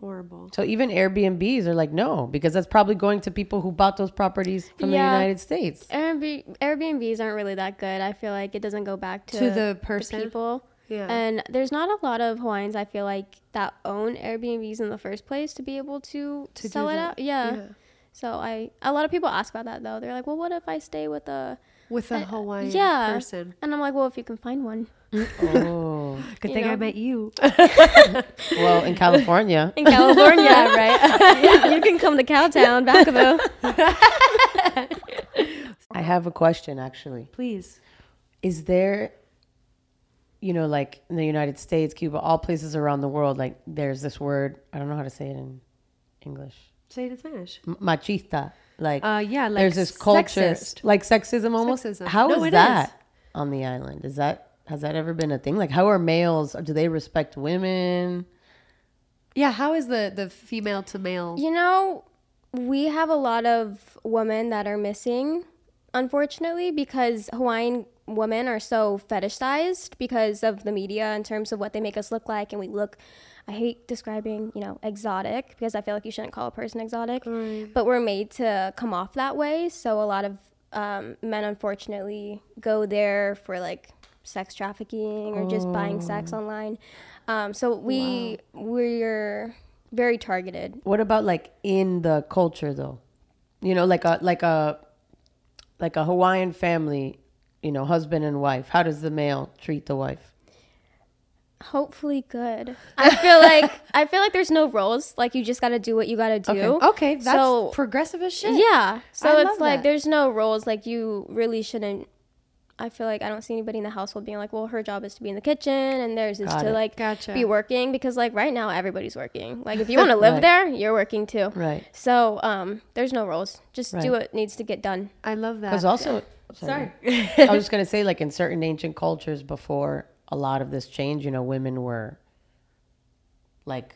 S8: Horrible.
S9: So even Airbnbs are like no, because that's probably going to people who bought those properties from the United States.
S10: Airbnb, Airbnbs aren't really that good. I feel like it doesn't go back to,
S8: To the person?
S10: people.
S8: Yeah.
S10: And there's not a lot of Hawaiians I feel like that own Airbnbs in the first place to be able to,
S8: To
S10: sell it out. Yeah.
S8: Yeah.
S10: So I a lot of people ask about that though. They're like, "Well, what if I stay with a
S8: With a Hawaiian
S10: yeah.
S8: person.
S10: And I'm like, "Well, if you can find one." *laughs*
S9: Oh. *laughs*
S8: Good
S10: You
S8: thing I met you. *laughs*
S9: well, in California.
S10: In California, right? *laughs* you can come to Cowtown, Vacaville.
S9: I have a question actually.
S8: Please.
S9: Is there you know like in the United States, Cuba, all places around the world like there's this word, I don't know how to say it in English.
S8: Say it in Spanish.
S9: M- machista. Like
S8: Uh, yeah, like
S9: there's this culture
S8: sexist.
S9: like sexism almost.
S8: Sexism.
S9: How is
S8: No, it
S9: that
S8: is.
S9: on the island? Is that has that ever been a thing? Like how are males do they respect women?
S8: Yeah, how is the the female to male?
S10: You know, we have a lot of women that are missing, unfortunately, because Hawaiian women are so fetishized because of the media in terms of what they make us look like, and we look. I hate describing, you know, exotic because I feel like you shouldn't call a person exotic, but we're made to come off that way. So a lot of um, men, unfortunately, go there for like sex trafficking or just buying sex
S9: Oh.
S10: online. Um, so we we're very targeted.
S9: What about like in the culture though? You know, like a like a like a Hawaiian family, you know, husband and wife. How does the male treat the wife?
S10: Hopefully good. I feel like *laughs* I feel like there's no rules. Like you just got to do what you got to do.
S8: Okay. Okay, that's progressive as shit.
S10: Yeah. So
S8: I
S10: it's like
S8: that.
S10: there's no rules. Like you really shouldn't I feel like I don't see anybody in the household being like, well, her job is to be in the kitchen and theirs is
S13: Got
S10: to
S13: it.
S10: like
S8: Gotcha.
S10: be working because like right now everybody's working. Like if you want to *laughs* live
S13: Right.
S10: there, you're working too.
S13: Right.
S10: So um, there's no rules. Just do what needs to get done.
S8: I love that.
S13: Because also,
S8: Sorry. *laughs*
S13: I was just gonna say, like in certain ancient cultures, before a lot of this change, you know, women were like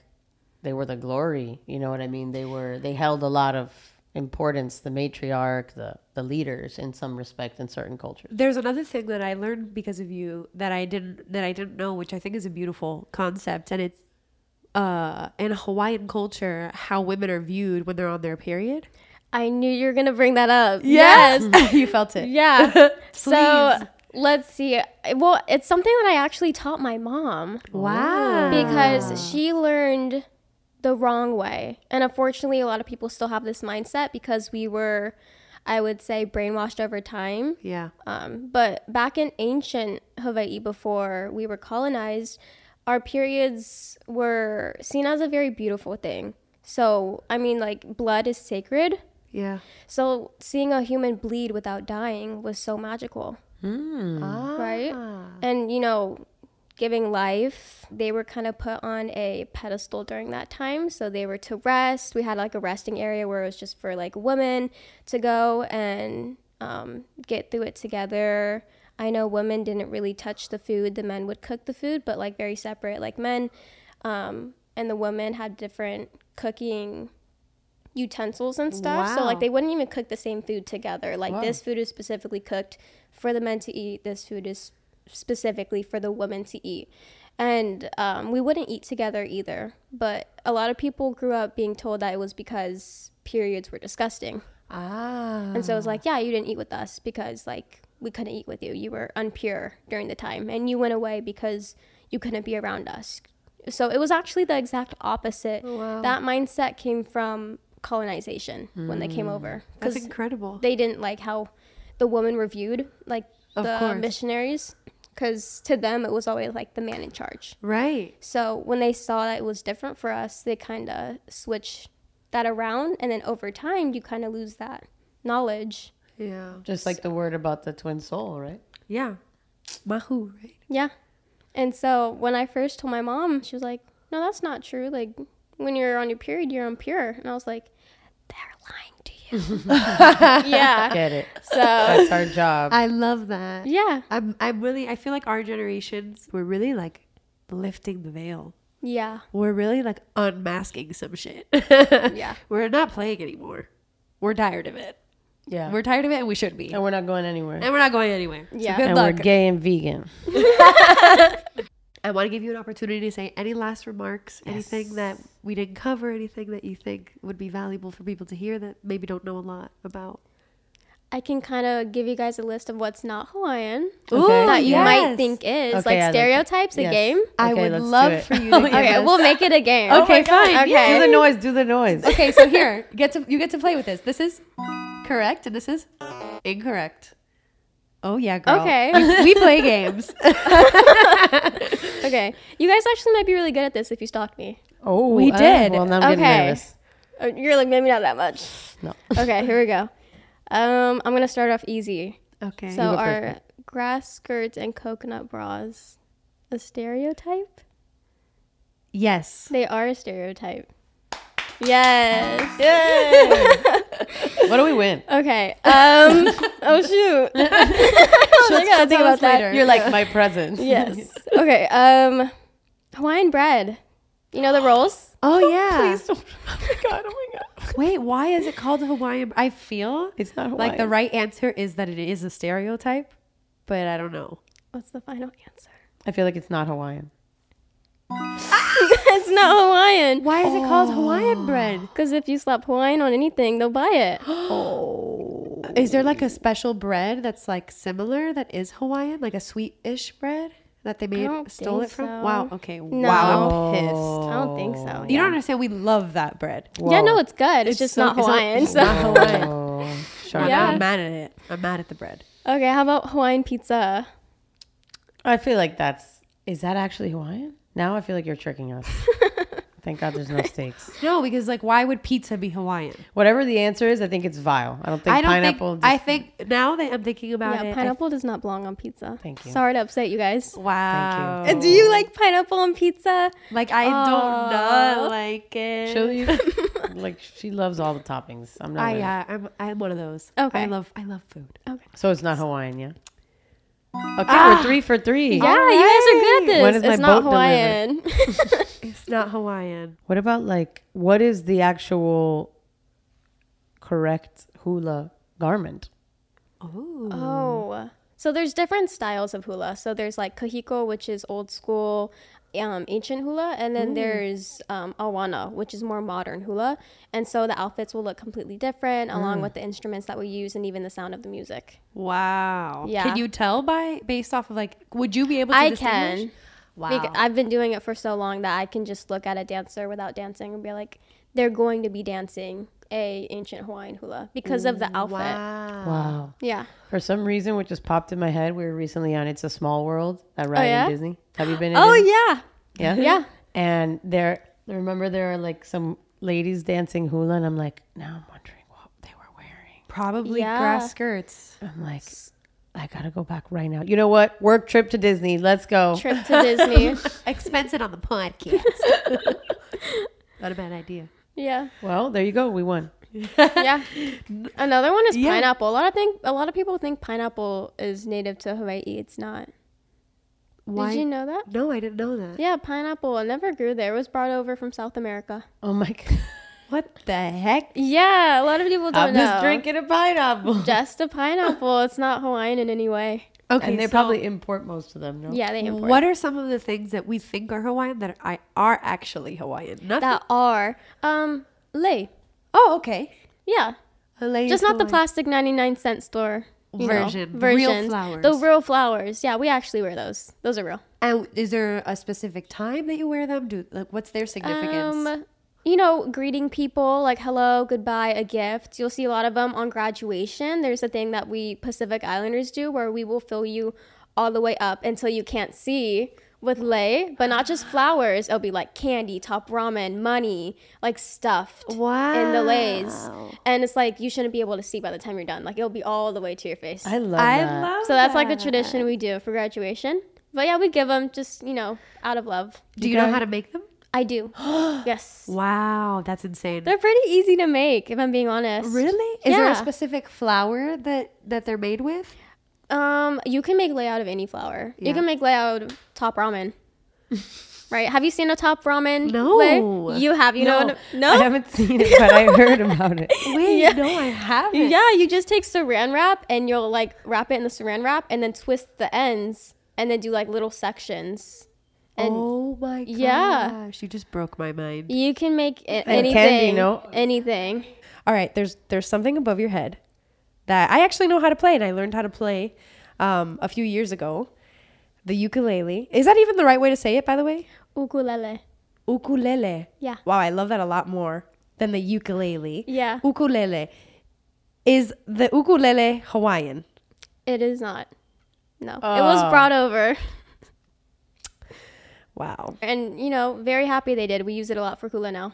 S13: they were the glory. You know what I mean? They were they held a lot of importance. The matriarch, the the leaders, in some respect, in certain cultures.
S8: There's another thing that I learned because of you that I didn't that I didn't know, which I think is a beautiful concept, and it's uh, in Hawaiian culture how women are viewed when they're on their period.
S10: I knew you were gonna bring that up.
S8: Yes.
S10: Yes. *laughs*
S8: you felt it.
S10: Yeah. *laughs* so let's see. Well, it's something that I actually taught my mom.
S8: Wow.
S10: Because she learned the wrong way. And unfortunately, a lot of people still have this mindset because we were, I would say, brainwashed over time.
S8: Yeah.
S10: Um, but back in ancient Hawaii, before we were colonized, our periods were seen as a very beautiful thing. So, I mean, like, blood is sacred.
S8: Yeah.
S10: So, seeing a human bleed without dying was so magical. Right? And, you know, giving life, they were kind of put on a pedestal during that time. So, they were to rest. We had like a resting area where it was just for like women to go and um, get through it together. I know women didn't really touch the food. The men would cook the food, but like very separate. Like men um, and the women had different cooking utensils and stuff. So like they wouldn't even cook the same food together. Like
S13: Wow.
S10: this food is specifically cooked for the men to eat. This food is specifically for the women to eat. And um, we wouldn't eat together either. But a lot of people grew up being told that it was because periods were disgusting.
S8: Ah.
S10: And so it was like, yeah, you didn't eat with us because like we couldn't eat with you. You were unpure during the time, and you went away because you couldn't be around us. So it was actually the exact opposite.
S8: wow.
S10: That mindset came from colonization when they came over.
S8: That's incredible.
S10: They didn't like how the women were viewed, like
S8: Of
S10: the
S8: course.
S10: missionaries, because to them it was always like the man in charge.
S8: Right.
S10: So when they saw that it was different for us, they kind of switched that around, and then over time you kind of lose that knowledge.
S8: Yeah.
S13: Just like the word about the twin soul, right?
S8: Yeah. Mahu, right?
S10: Yeah. And so when I first told my mom, she was like, "No, that's not true. Like when you're on your period, you're impure." And I was like, "They're lying to you." *laughs* yeah.
S13: Get it?
S10: So
S13: That's our job.
S8: I love that.
S10: Yeah.
S8: I'm I'm really I feel like our generations we're really like lifting the veil.
S10: Yeah.
S8: We're really like unmasking some shit. *laughs*
S10: Yeah. *laughs*
S8: We're not playing anymore. We're tired of it.
S13: yeah.
S8: We're tired of it and we should be.
S13: and we're not going anywhere.
S8: And we're not going anywhere. So
S10: Yeah.
S8: good
S13: and
S8: luck.
S13: we're gay and vegan.
S8: I want to give you an opportunity to say any last remarks, anything that we didn't cover, anything that you think would be valuable for people to hear that maybe don't know a lot about.
S10: I can kind of give you guys a list of what's not Hawaiian
S13: Okay.
S10: that you
S8: yes.
S10: might think is
S13: Okay,
S10: like
S13: I like it.
S10: stereotypes. A
S13: Yes.
S10: game.
S8: I
S13: Okay,
S8: would love for you *laughs* to give
S10: Okay,
S8: us-
S10: we'll make it a game. *laughs*
S8: Oh okay, fine.
S10: Okay.
S13: Do the noise. Do the noise.
S8: okay, so here, *laughs* get to you get to play with this. This is correct and this is incorrect. Oh yeah, girl.
S10: Okay.
S8: we, we play games.
S10: Okay. You guys actually might be really good at this if you stalked me.
S13: Oh,
S8: We
S13: ah,
S8: did.
S13: well, now I'm getting
S10: Okay.
S13: nervous.
S10: Uh, You're like maybe not that much.
S13: No. *laughs*
S10: Okay, here we go. Um, I'm gonna start off easy.
S8: Okay.
S10: So
S13: go first,
S10: are
S13: babe.
S10: grass skirts and coconut bras a stereotype?
S8: yes.
S10: They are a stereotype. Yes. Yay.
S13: what do we win?
S10: Okay. Um. oh shoot. *laughs* *laughs* I gotta think about that.
S13: You're like my present.
S10: Yes. *laughs* Okay. Um, Hawaiian bread. You know the rolls?
S8: Oh yeah.
S13: Please don't. Oh my god. Oh my god.
S8: Wait, why is it called Hawaiian? I feel
S13: It's not Hawaiian.
S8: like the right answer is that it is a stereotype, but I don't know.
S10: What's the final answer?
S13: I feel like it's not Hawaiian.
S10: It's not Hawaiian.
S8: Why is it called Hawaiian bread?
S10: Because if you slap Hawaiian on anything, they'll buy it. *gasps*
S8: Is there like a special bread that's like similar that is Hawaiian, like a sweet-ish bread that they made stole it from?
S10: so.
S8: Wow. Okay.
S10: No.
S8: Wow. I'm pissed.
S10: I don't think so.
S8: You don't understand. We love that bread.
S10: Yeah, no, it's good. It's, just
S8: so-
S10: not
S8: it's not-
S10: Hawaiian.
S8: it's
S10: so.
S8: not Hawaiian. *laughs*
S13: Oh,
S10: Yeah.
S8: I'm mad at it. I'm mad at the bread.
S10: Okay, how about Hawaiian pizza?
S13: I feel like that's. Is that actually Hawaiian? Now I feel like you're tricking us. *laughs*
S9: Thank God there's no steaks.
S8: No, because like, why would pizza be Hawaiian?
S9: Whatever the answer is, I think it's vile. I don't think
S8: I don't
S9: pineapple.
S8: think. I think now that I'm thinking about
S10: yeah,
S8: it, I
S10: pineapple does not belong on pizza.
S9: Thank you.
S10: Sorry to upset you guys.
S8: Wow.
S10: And do you like pineapple on pizza?
S8: Like I
S10: Aw.
S8: don't not like it.
S9: She'll use, *laughs* like she loves all the toppings. I'm not.
S8: I
S9: really-
S8: yeah, uh, I'm I'm one of those.
S10: Okay.
S8: I love I love food.
S10: Okay.
S9: So it's not Hawaiian, yeah. Okay,
S8: Ah.
S9: we're three for three.
S10: Yeah, you guys are good at this.
S9: When is my
S10: it's not
S9: boat?
S10: Hawaiian. *laughs*
S8: It's not Hawaiian.
S9: What about like what is the actual correct hula garment?
S10: Oh. So there's different styles of hula. So there's like kahiko, which is old school, um, ancient hula, and then
S8: Ooh.
S10: there's um, auana, which is more modern hula. And so the outfits will look completely different, along
S8: Mm.
S10: with the instruments that we use and even the sound of the music.
S8: Wow.
S10: Yeah.
S8: Can you tell by based off of like? Would you be able to?
S10: I
S8: distinguish?
S10: can.
S8: Wow.
S10: Bec- I've been doing it for so long that I can just look at a dancer without dancing and be like, they're going to be dancing a ancient Hawaiian hula because of the mm, outfit.
S9: Wow. Wow.
S10: Yeah.
S9: For some reason, what just popped in my head, we were recently on It's a Small World, that oh, ride
S10: Oh, yeah?
S9: in Disney. Have you been in
S10: Oh
S9: Disney?
S10: yeah.
S9: Yeah?
S10: Yeah.
S9: And there, remember there are like some ladies dancing hula, and I'm like, now I'm wondering what they were wearing.
S8: Probably
S10: Yeah.
S8: grass skirts.
S9: I'm like, I gotta go back right now. You know what? Work trip to Disney. Let's go.
S10: Trip to Disney. *laughs*
S8: Expense it on the podcast. *laughs* Not a bad idea.
S10: Yeah.
S9: Well, there you go. We won. *laughs*
S10: yeah. Another one is
S8: Yeah.
S10: pineapple. A lot of think a lot of people think pineapple is native to Hawaii. It's not.
S8: Why?
S10: Did you know that?
S8: No, I didn't know that.
S10: Yeah, pineapple. It never grew there. It was brought over from South America.
S9: Oh my god. *laughs*
S8: What the heck?
S10: Yeah, a lot of people don't
S9: I'm
S10: know.
S9: just drinking a pineapple.
S10: Just a pineapple. it's not Hawaiian in any way.
S8: Okay,
S9: and they
S8: so
S9: probably import most of them, no?
S10: Yeah, they import.
S8: What are some of the things that we think are Hawaiian that are, are actually Hawaiian? Nothing.
S10: that are um lei.
S8: oh, okay.
S10: Yeah.
S8: Lei
S10: Just
S8: is
S10: not the plastic 99 cent store you know,
S8: Version. The real flowers.
S10: The real flowers. Yeah, we actually wear those. Those are real.
S8: And is there a specific time that you wear them? Do like what's their significance?
S10: Um, you know, greeting people like hello, goodbye, a gift. You'll see a lot of them on graduation. There's a thing that we Pacific Islanders do where we will fill you all the way up until you can't see with lei, but not just *gasps* flowers. It'll be like candy, top ramen, money, like stuffed
S8: wow.
S10: in the leis. And it's like you shouldn't be able to see by the time you're done. Like it'll be all the way to your face.
S9: I love
S8: I
S9: that.
S8: love
S10: so that's like a tradition we do for graduation. But yeah, we give them just, you know, out of love.
S8: Do you know how to make them?
S10: I do. *gasps* yes.
S8: Wow, that's insane.
S10: They're pretty easy to make, if I'm being honest.
S8: really? Is there a specific flower that that they're made with?
S10: Um, you can make lei out of any flower.
S8: Yeah.
S10: You can make lei out of top ramen. *laughs* right? Have you seen a top ramen?
S8: No.
S10: lei? You have. You know?
S9: no,
S10: what- No.
S9: I haven't seen it, but I heard about it. *laughs*
S8: Wait,
S10: Yeah.
S8: no, I haven't.
S10: Yeah, you just take saran wrap and you'll like wrap it in the saran wrap and then twist the ends and then do like little sections. And
S8: oh my gosh,
S10: Yeah.
S8: you just broke my mind.
S10: you can make it,
S9: And
S10: anything.
S9: candy, no?
S10: Anything.
S8: All right, there's there's something above your head that I actually know how to play, and I learned how to play um, a few years ago. The ukulele. Is that even the right way to say it, by the way?
S10: Ukulele.
S8: Ukulele.
S10: Yeah.
S8: Wow, I love that a lot more than the ukulele.
S10: Yeah.
S8: Ukulele. Is the ukulele Hawaiian?
S10: It is not. No. it was brought over. *laughs*
S8: Wow.
S10: And, you know, very happy they did. We use it a lot for hula *gasps* now.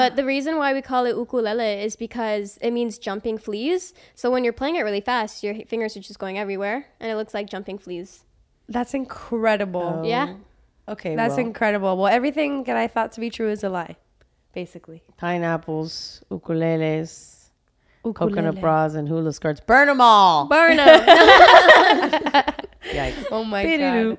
S10: but the reason why we call it ukulele is because it means jumping fleas. So when you're playing it really fast, your fingers are just going everywhere and it looks like jumping fleas.
S8: That's incredible. Oh.
S10: Yeah.
S9: Okay,
S8: That's
S9: well,
S8: incredible. Well, everything that I thought to be true is a lie, basically.
S9: pineapples, ukuleles,
S8: Ukulele.
S9: coconut bras, and hula skirts. Burn them all.
S10: Burn 'em. *laughs* *laughs*
S9: Yikes.
S8: Oh my
S9: Bididoo.
S8: god.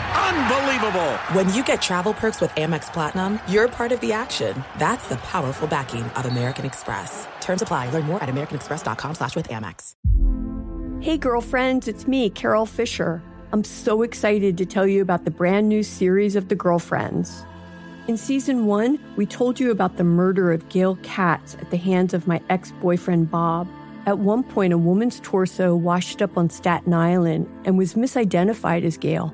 S14: Unbelievable!
S1: When you get travel perks with Amex Platinum, you're part of the action. That's the powerful backing of American Express. Terms apply. Learn more at americanexpress.com slash with Amex.
S4: Hey, girlfriends, it's me, Carole Fisher. I'm so excited to tell you about the brand new series of The Girlfriends. In season one, we told you about the murder of Gail Katz at the hands of my ex boyfriend Bob. At one point, a woman's torso washed up on Staten Island and was misidentified as Gail.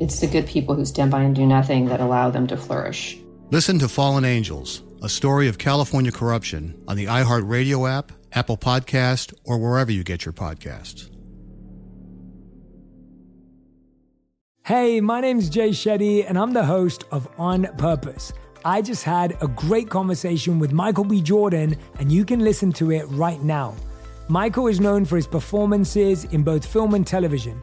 S15: It's the good people who stand by and do nothing that allow them to flourish.
S11: Listen to Fallen Angels, a story of California corruption on the iHeartRadio app, Apple Podcast, or wherever you get your podcasts.
S12: Hey, my name's Jay Shetty, and I'm the host of On Purpose. I just had a great conversation with Michael B. Jordan, and you can listen to it right now. Michael is known for his performances in both film and television.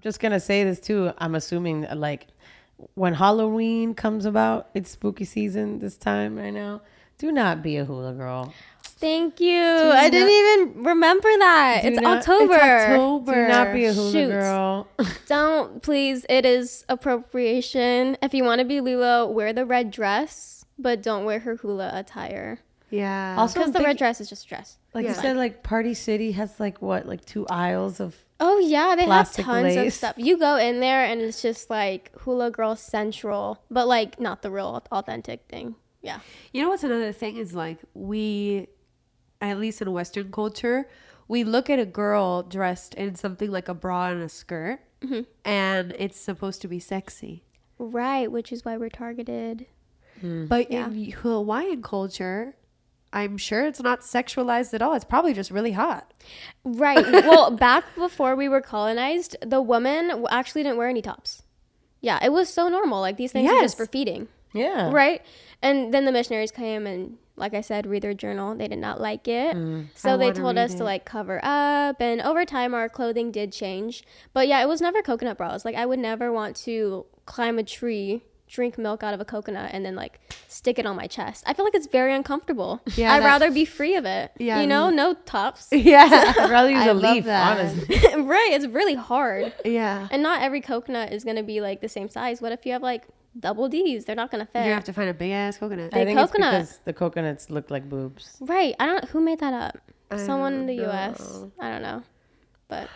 S13: Just gonna say this too. I'm assuming like when Halloween comes about, it's spooky season this time right now. Do not be a hula girl.
S10: Thank you. I didn't even remember that. It's
S13: not- it's
S10: October.
S13: October. Do not be a hula
S10: Shoot.
S13: girl. *laughs*
S10: Don't please. It is appropriation. If you want to be Lilo, wear the red dress, but don't wear her hula attire.
S8: Yeah.
S13: Also,
S10: because the
S13: think-
S10: red dress is just dress.
S13: Like you said, like Party City has like what, like two aisles of
S10: Oh yeah, they have tons of stuff. You go in there and it's just like hula girl central, but like not the real authentic thing. Yeah.
S8: You know what's another thing is like we, at least in Western culture, we look at a girl dressed in something like a bra and a skirt,
S10: Mm-hmm.
S8: and it's supposed to be sexy.
S10: Right, which is why we're targeted.
S8: But in Hawaiian culture, I'm sure it's not sexualized at all. It's probably just really hot.
S10: Right. *laughs* well, back before we were colonized, the woman actually didn't wear any tops. Yeah, it was so normal. Like these things are just for feeding.
S13: Yeah.
S10: Right? And then the missionaries came and like I said, read their journal. They did not like it.
S13: Mm.
S10: So
S8: I
S10: they
S8: wanna
S10: told us
S8: it.
S10: to like cover up and over time our clothing did change. But yeah, it was never coconut bras. Like I would never want to climb a tree, drink milk out of a coconut and then like stick it on my chest. I feel like it's very uncomfortable.
S8: Yeah,
S10: I'd rather be free of it.
S8: Yeah,
S10: You know, no tops. *laughs*
S8: Yeah.
S13: I'd rather use
S8: I
S13: a
S8: love
S13: leaf, honestly. *laughs*
S10: right, it's really hard.
S8: Yeah.
S10: And not every coconut is going to be like the same size. What if you have like double D's? They're not going to fit.
S8: You have to find a big ass coconut.
S10: Big
S13: I think
S10: coconut.
S13: it's because the coconuts look like boobs.
S10: Right. I don't who made that up.
S8: I
S10: Someone in the
S8: don't
S10: US. I don't know. But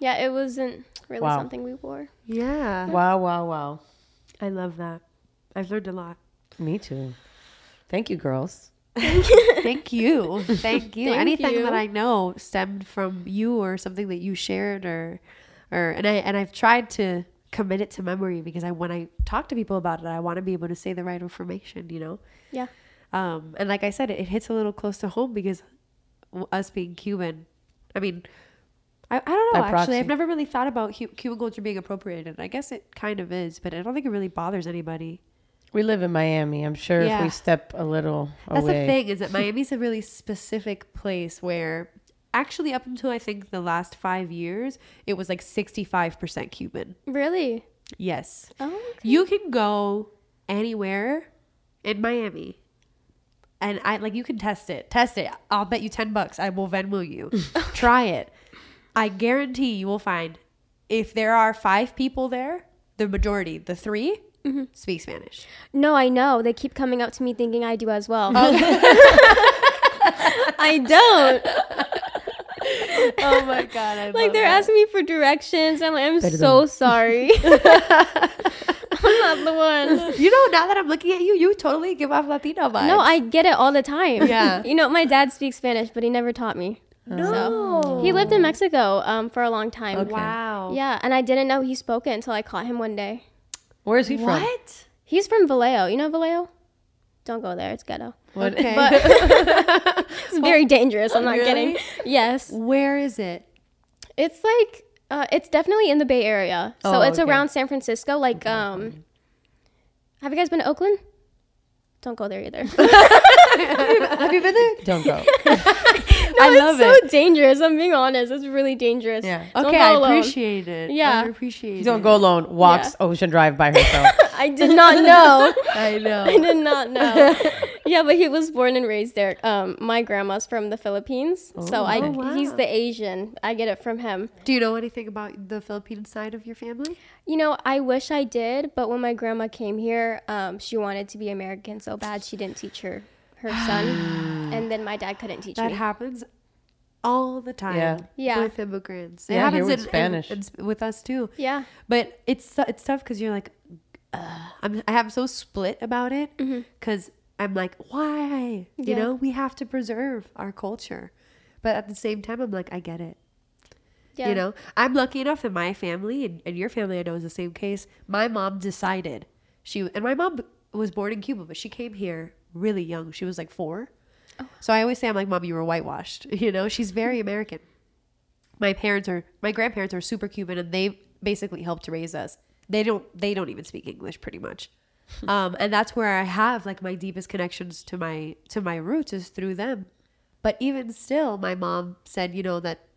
S10: yeah, it wasn't really
S13: Wow.
S10: something we wore.
S8: Yeah.
S13: Wow, wow, wow.
S8: I love that. I've learned a lot.
S13: Me too. Thank you, girls. *laughs*
S8: Thank you. Thank you.
S10: Thank
S8: Anything
S10: you.
S8: that I know stemmed from you or something that you shared or or and I and I've tried to commit it to memory because I when I talk to people about it, I want to be able to say the right information, you know?
S10: Yeah.
S8: Um and like I said, it, it hits a little close to home because us being Cuban, I mean, I, I don't know actually.
S13: proxy.
S8: I've never really thought about Cu- Cuban culture being appropriated. I guess it kind of is, but I don't think it really bothers anybody.
S13: We live in Miami. I'm sure if we step a little
S8: That's
S13: away.
S8: the thing is that Miami's a really specific place where actually up until I think the last five years, it was like 65% Cuban.
S10: Really?
S8: Yes.
S10: Oh.
S8: You can go anywhere in Miami. And I like you can test it. Test it. I'll bet you 10 bucks. I will Venmo you. *laughs* Try it. I guarantee you will find if there are five people there, the majority, the 3
S10: Mm-hmm.
S8: speak Spanish.
S10: No, I know. They keep coming up to me thinking I do as well.
S8: Oh. *laughs*
S10: I don't.
S8: oh my god! I
S10: like they're
S8: that.
S10: asking me for directions. I'm like, I'm
S13: Perdón.
S10: so sorry. *laughs* I'm not the one.
S8: You know, now that I'm looking at you, you totally give off Latino vibes.
S10: No, I get it all the time.
S8: Yeah.
S10: you know, my dad speaks Spanish, but he never taught me. So he lived in Mexico um, for a long time.
S13: Okay.
S8: Wow.
S10: Yeah, and I didn't know he spoke it until I caught him one day.
S13: Where is he from?
S8: What?
S10: He's from Vallejo. You know Vallejo? Don't go there. It's ghetto.
S13: What?
S8: Okay.
S10: But *laughs* *laughs* it's very dangerous. I'm not
S8: Really?
S10: kidding. Yes.
S8: Where is it?
S10: It's like uh, it's definitely in the Bay Area. So
S13: Oh,
S10: it's
S13: okay.
S10: around San Francisco. Like, um, have you guys been to Oakland? Don't go there either. *laughs*
S8: Have you been there?
S13: Don't go.
S10: I
S8: love
S10: it's
S8: it.
S10: so dangerous. I'm being honest. It's really dangerous.
S13: Yeah.
S10: Don't
S8: okay, I
S10: alone.
S8: appreciate it.
S10: Yeah.
S8: I appreciate it.
S13: Don't go alone. Walks Ocean Drive by *laughs* herself.
S10: I did not know. *laughs*
S8: I know.
S10: I did not know. *laughs* yeah, but he was born and raised there. Um, my grandma's from the Philippines, so I
S8: Oh, wow.
S10: he's the Asian. I get it from him.
S8: Do you know anything about the Philippine side of your family?
S10: You know, I wish I did, but when my grandma came here, um, she wanted to be American so bad she didn't teach her her son, *gasps* and then my dad couldn't teach me.
S8: That
S10: me.
S8: happens all the time.
S13: Yeah.
S10: Yeah.
S8: With immigrants, it
S13: Yeah, here
S8: happens
S13: with
S8: in- in-
S13: Spanish.
S8: in sp- with us too.
S10: yeah,
S8: But it's it's tough because you're like, uh, I'm I am so split about it because I'm like, why? You
S10: Yeah.
S8: know, we have to preserve our culture, but at the same time, I'm like, I get it.
S10: yeah.
S8: You know, I'm lucky enough that my family and, and your family, I know, is the same case. My mom decided she and my mom was born in Cuba, but she came here really young. She was like four. So I always say, I'm like, mom, you were whitewashed. *laughs* You know, she's very American. My parents are, my grandparents are super Cuban, and they basically helped to raise us. They don't, they don't even speak English, pretty much. *laughs* um, and that's where I have like my deepest connections to my to my roots is through them. But even still, my mom said, you know, that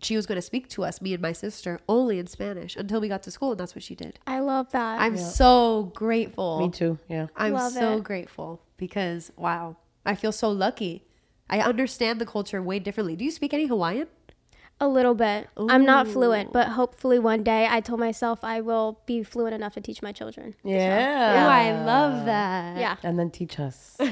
S8: she was going to speak to us, me and my sister, only in Spanish until we got to school, and that's what she did.
S10: I love that.
S8: I'm so grateful.
S13: Me too. Yeah.
S8: I'm
S10: Love
S8: so
S10: it.
S8: grateful because wow, I feel so lucky. I understand the culture way differently. Do you speak any Hawaiian?
S10: A little bit. I'm not fluent, but hopefully one day I told myself I will be fluent enough to teach my children.
S13: Yeah.
S8: Oh, I love that.
S10: Yeah.
S13: And then teach us. *laughs* *laughs*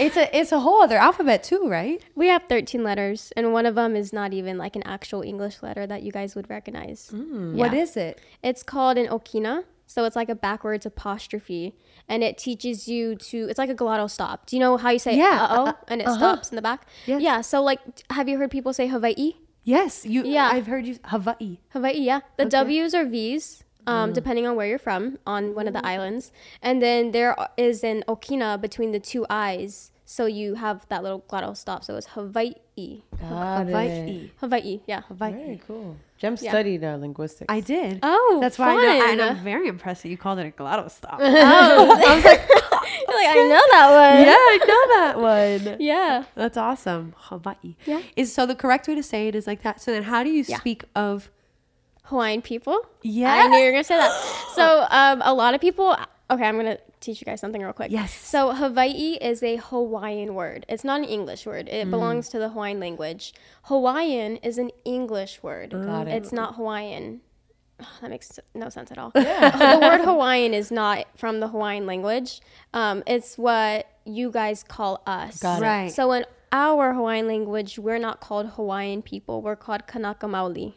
S8: It's a it's a whole other alphabet too, right?
S10: We have 13 letters, and one of them is not even like an actual English letter that you guys would recognize. Mm.
S8: What is it?
S10: It's called an okina. So it's like a backwards apostrophe, and it teaches you to. It's like a glottal stop. Do you know how you say
S8: Yeah,
S10: uh oh
S8: uh,
S10: and it
S8: uh-huh.
S10: stops in the back?
S8: Yes.
S10: Yeah. So like, have you heard people say Hawaii?
S8: Yes, you.
S10: Yeah.
S8: I've heard you Hawaii.
S10: Hawaii, yeah. The W's are V's, um, depending on where you're from on one of the islands. And then there is an okina between the two I's. So you have that little glottal stop. So it's Hawaii.
S13: Got
S8: Hawaii.
S13: it.
S10: Hawaii, yeah.
S8: Hawaii.
S13: Very cool. Gem
S10: Yeah.
S13: studied uh, linguistics.
S8: I did.
S10: Oh,
S8: That's why I know, and. I'm very impressed that you called it a glottal stop. *laughs*
S10: Oh, *laughs* I was like, *laughs* You're like, I know that one.
S8: yeah, I know that one.
S10: Yeah.
S8: That's awesome. Hawaii.
S10: Yeah.
S8: Is so the correct way to say it is like that. So then how do you
S10: Yeah.
S8: speak of
S10: Hawaiian people.
S8: Yeah.
S10: I knew you were gonna say that. *gasps* So um, a lot of people. Okay, I'm gonna teach you guys something real quick.
S8: Yes.
S10: So Hawaii is a Hawaiian word. It's not an English word. It
S13: Mm.
S10: belongs to the Hawaiian language. Hawaiian is an English word.
S13: Got it.
S10: It's not Hawaiian. That makes no sense at all. Yeah. *laughs* the word Hawaiian is not from the Hawaiian language. Um, it's what you guys call us.
S13: Got it.
S10: So in our Hawaiian language, we're not called Hawaiian people. We're called Kanaka Maoli.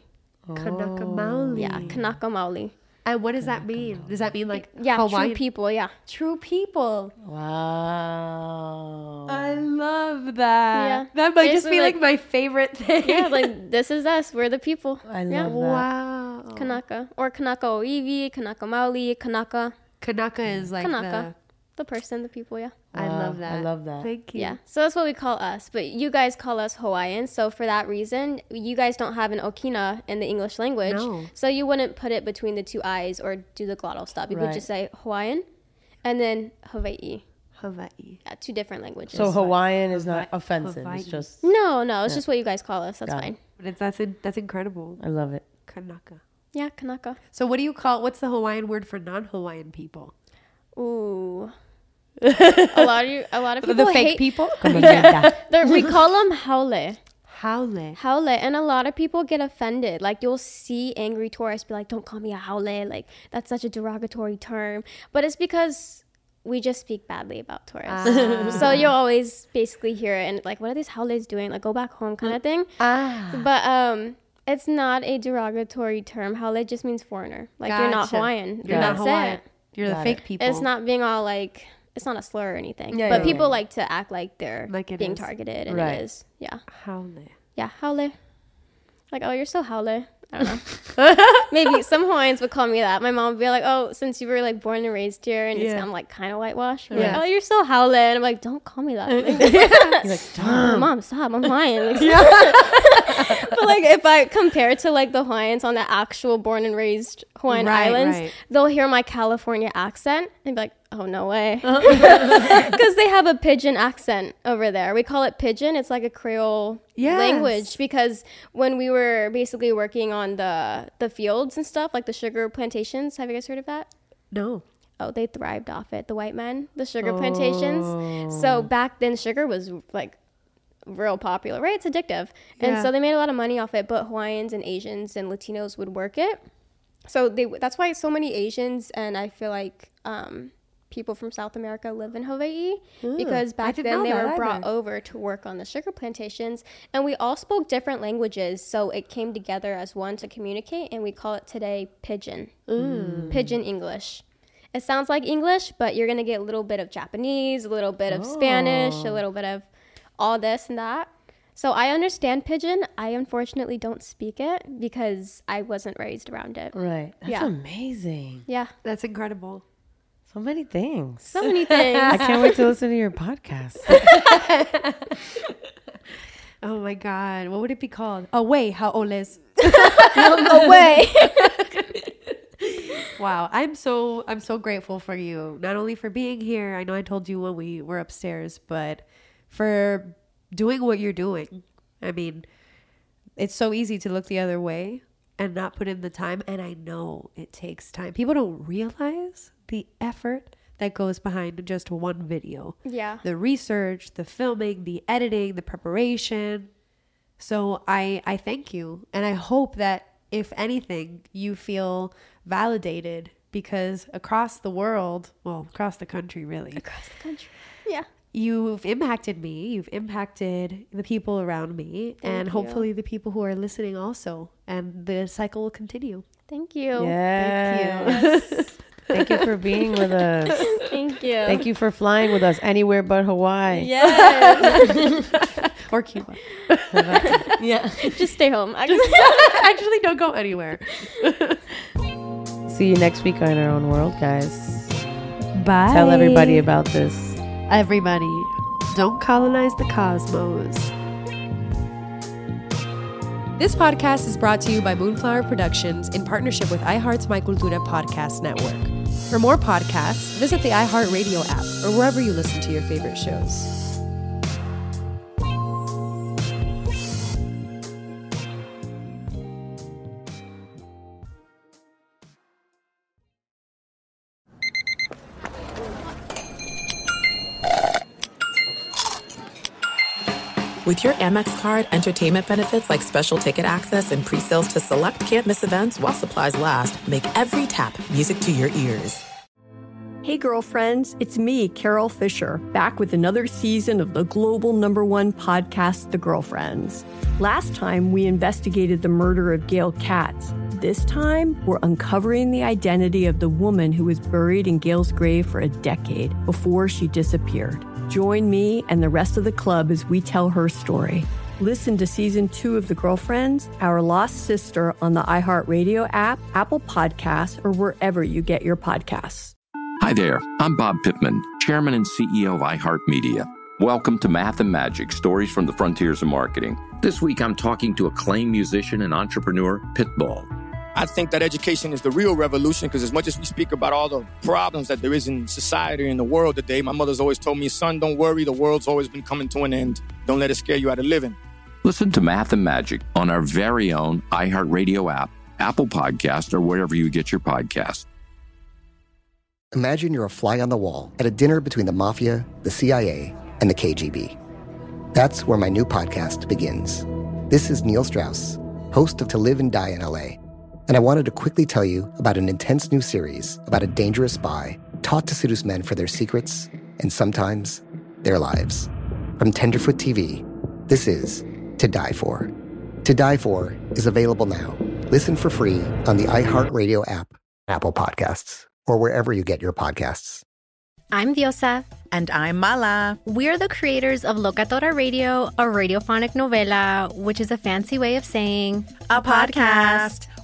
S10: Oh.
S8: Kanaka Maoli?
S10: Yeah, Kanaka Maoli.
S8: And what does that mean? Does that mean like
S10: Yeah,
S8: Hawaiian
S10: true people. Yeah.
S8: True people.
S13: Wow.
S8: I love that.
S10: Yeah.
S8: That might just be like,
S10: like-
S8: my favorite thing.
S10: Yeah, like *laughs* this is us. We're the people.
S13: I
S10: yeah.
S13: love that.
S8: wow.
S10: Kanaka or Kanaka Oiwi, Kanaka Maoli, Kanaka,
S8: Kanaka is like
S10: Kanaka, the person, the people. Yeah.
S8: The. I
S13: Wow,
S8: love that.
S13: I love that.
S8: Thank you.
S10: Yeah. So that's what we call us. But you guys call us Hawaiian. So for that reason, you guys don't have an okina in the English language.
S8: No.
S10: So you wouldn't put it between the two eyes or do the glottal stop. You
S13: Right.
S10: would just say Hawaiian and then Hawaii.
S8: Hawaii.
S10: Yeah, two different languages.
S13: So Hawaiian is not
S8: Hawaii-
S13: offensive.
S8: Hawaii.
S13: It's just
S10: no, no, it's just what you guys call us. That's
S13: Got it.
S10: fine.
S8: But it's, that's in, that's incredible.
S13: I love it.
S8: Kanaka.
S10: Yeah, Kanaka.
S8: So what do you call? What's the Hawaiian word for non-Hawaiian people?
S10: Ooh. *laughs* a lot of you, a lot of people
S8: the fake
S10: hate,
S8: people. *laughs* *laughs*
S10: They're- we call them haole.
S8: Haole.
S10: Haole. And a lot of people get offended. Like you'll see angry tourists be like, "Don't call me a haole." Like that's such a derogatory term. But it's because we just speak badly about tourists. so you'll always basically hear it and like, "What are these haoles doing?" Like go back home kind of thing.
S8: Ah.
S10: But um. It's not a derogatory term. Haole just means foreigner. Like you're not Hawaiian.
S8: You're
S10: That's
S8: not Hawaiian.
S10: it.
S8: You're the fake
S13: it.
S8: people.
S10: It's not being all like it's not a slur or anything.
S13: Yeah,
S10: but
S13: yeah,
S10: people
S13: yeah.
S10: like to act like they're
S8: Like
S10: being
S8: is.
S10: targeted and
S13: Right.
S10: it is. Yeah.
S8: Haole.
S10: Yeah, haole. Like, oh, you're so haole. I don't know. *laughs* Maybe some Hawaiians would call me that. My mom would be like, oh, since you were like born and raised here and
S8: Yeah.
S10: of like kind of whitewashed. Like,
S8: Yeah.
S10: oh, you're so. And I'm like, don't call me that. *laughs*
S13: You're like, *laughs*
S10: Mom, Mom, stop. I'm Hawaiian. Like, but like, if I compare it to like the Hawaiians on the actual born and raised Hawaiian
S8: Right,
S10: Islands,
S8: right.
S10: they'll hear my California accent and be like, oh, no way. *laughs* *laughs* Because they have a pidgin accent over there. We call it pidgin. It's like a Creole
S8: Yes.
S10: language because when we were basically working on the the fields and stuff, like the sugar plantations, have you guys heard of that?
S8: No.
S10: Oh, they thrived off it. The white men, the sugar plantations. So back then, sugar was like real popular, right? It's addictive, and
S8: Yeah.
S10: so they made a lot of money off it. But Hawaiians and Asians and Latinos would work it. So they that's why so many Asians and I feel like um, people from South America live in Hawaii hmm.
S8: because
S10: back then they
S8: that
S10: were brought over to work on the sugar plantations, and we all spoke different languages, so it came together as one to communicate, and we call it today pidgin, hmm. pidgin English. It sounds like English, but you're gonna get a little bit of Japanese, a little bit of Spanish, a oh. little bit of all this and that. So I understand pidgin. I unfortunately don't speak it because I wasn't raised around it.
S13: right. That's
S10: Yeah.
S13: amazing.
S10: Yeah,
S8: That's incredible.
S13: So many things.
S10: so many things.
S13: I can't wait to listen to your podcast. *laughs*
S8: Oh my God. What would it be called? Away. How old is?
S10: no way. *laughs*
S8: Wow. I'm so I'm so grateful for you. Not only for being here. I know I told you when we were upstairs, but for doing what you're doing. I mean, it's so easy to look the other way and not put in the time. And I know it takes time. People don't realize the effort that goes behind just one video.
S10: yeah.
S8: the research, the filming, the editing, the preparation. So I I thank you and I hope that if anything you feel validated because across the world, well, across the country really.
S10: Across the country. Yeah.
S8: You've impacted me, you've impacted the people around me and
S10: you.
S8: hopefully the people who are listening also and the cycle will continue.
S10: Thank you.
S13: Yes. Thank you *laughs* for being with us.
S10: Thank you.
S13: Thank you for flying with us anywhere but Hawaii.
S10: Yes. *laughs*
S8: or Cuba. *laughs*
S13: Yeah.
S10: Just stay home.
S8: Actually don't go anywhere.
S13: See you next week on Our Own World, guys.
S8: Bye.
S13: Tell everybody about this.
S8: Everybody. Don't colonize the cosmos. This podcast is brought to you by Moonflower Productions in partnership with iHeart's My Cultura podcast network. For more podcasts, visit the iHeartRadio app or wherever you listen to your favorite shows.
S16: With your Amex card, entertainment benefits like special ticket access and pre-sales to select campus events while supplies last, make every tap music to your ears.
S4: Hey, girlfriends, it's me, Carole Fisher, back with another season of the global number one podcast, The Girlfriends. Last time, we investigated the murder of Gail Katz. This time, we're uncovering the identity of the woman who was buried in Gail's grave for a decade before she disappeared. Join me and the rest of the club as we tell her story. Listen to season two of The Girlfriends, Our Lost Sister on the iHeartRadio app, Apple Podcasts, or wherever you get your podcasts.
S5: Hi there, I'm Bob Pittman, Chairman and CEO of iHeartMedia. Welcome to Math and Magic Stories from the Frontiers of Marketing. This week I'm talking to acclaimed musician and entrepreneur Pitbull.
S2: I think that education is the real revolution because as much as we speak about all the problems that there is in society and the world today, my mother's always told me, son, don't worry, the world's always been coming to an end. Don't let it scare you out of living.
S5: Listen to Math and Magic on our very own iHeartRadio app, Apple Podcast, or wherever you get your podcasts.
S6: Imagine you're a fly on the wall at a dinner between the mafia, the CIA, and the KGB. That's where my new podcast begins. This is Neil Strauss, host of To Live and Die in LA and I wanted to quickly tell you about an intense new series about a dangerous spy taught to seduce men for their secrets and sometimes their lives. From Tenderfoot TV, this is To Die For. To Die For is available now. Listen for free on the iHeartRadio app, Apple Podcasts, or wherever you get your podcasts.
S17: I'm Diosa.
S18: And I'm Mala.
S17: We're the creators of Locatora Radio, a radiophonic novela, which is a fancy way of saying
S18: a, a podcast. podcast.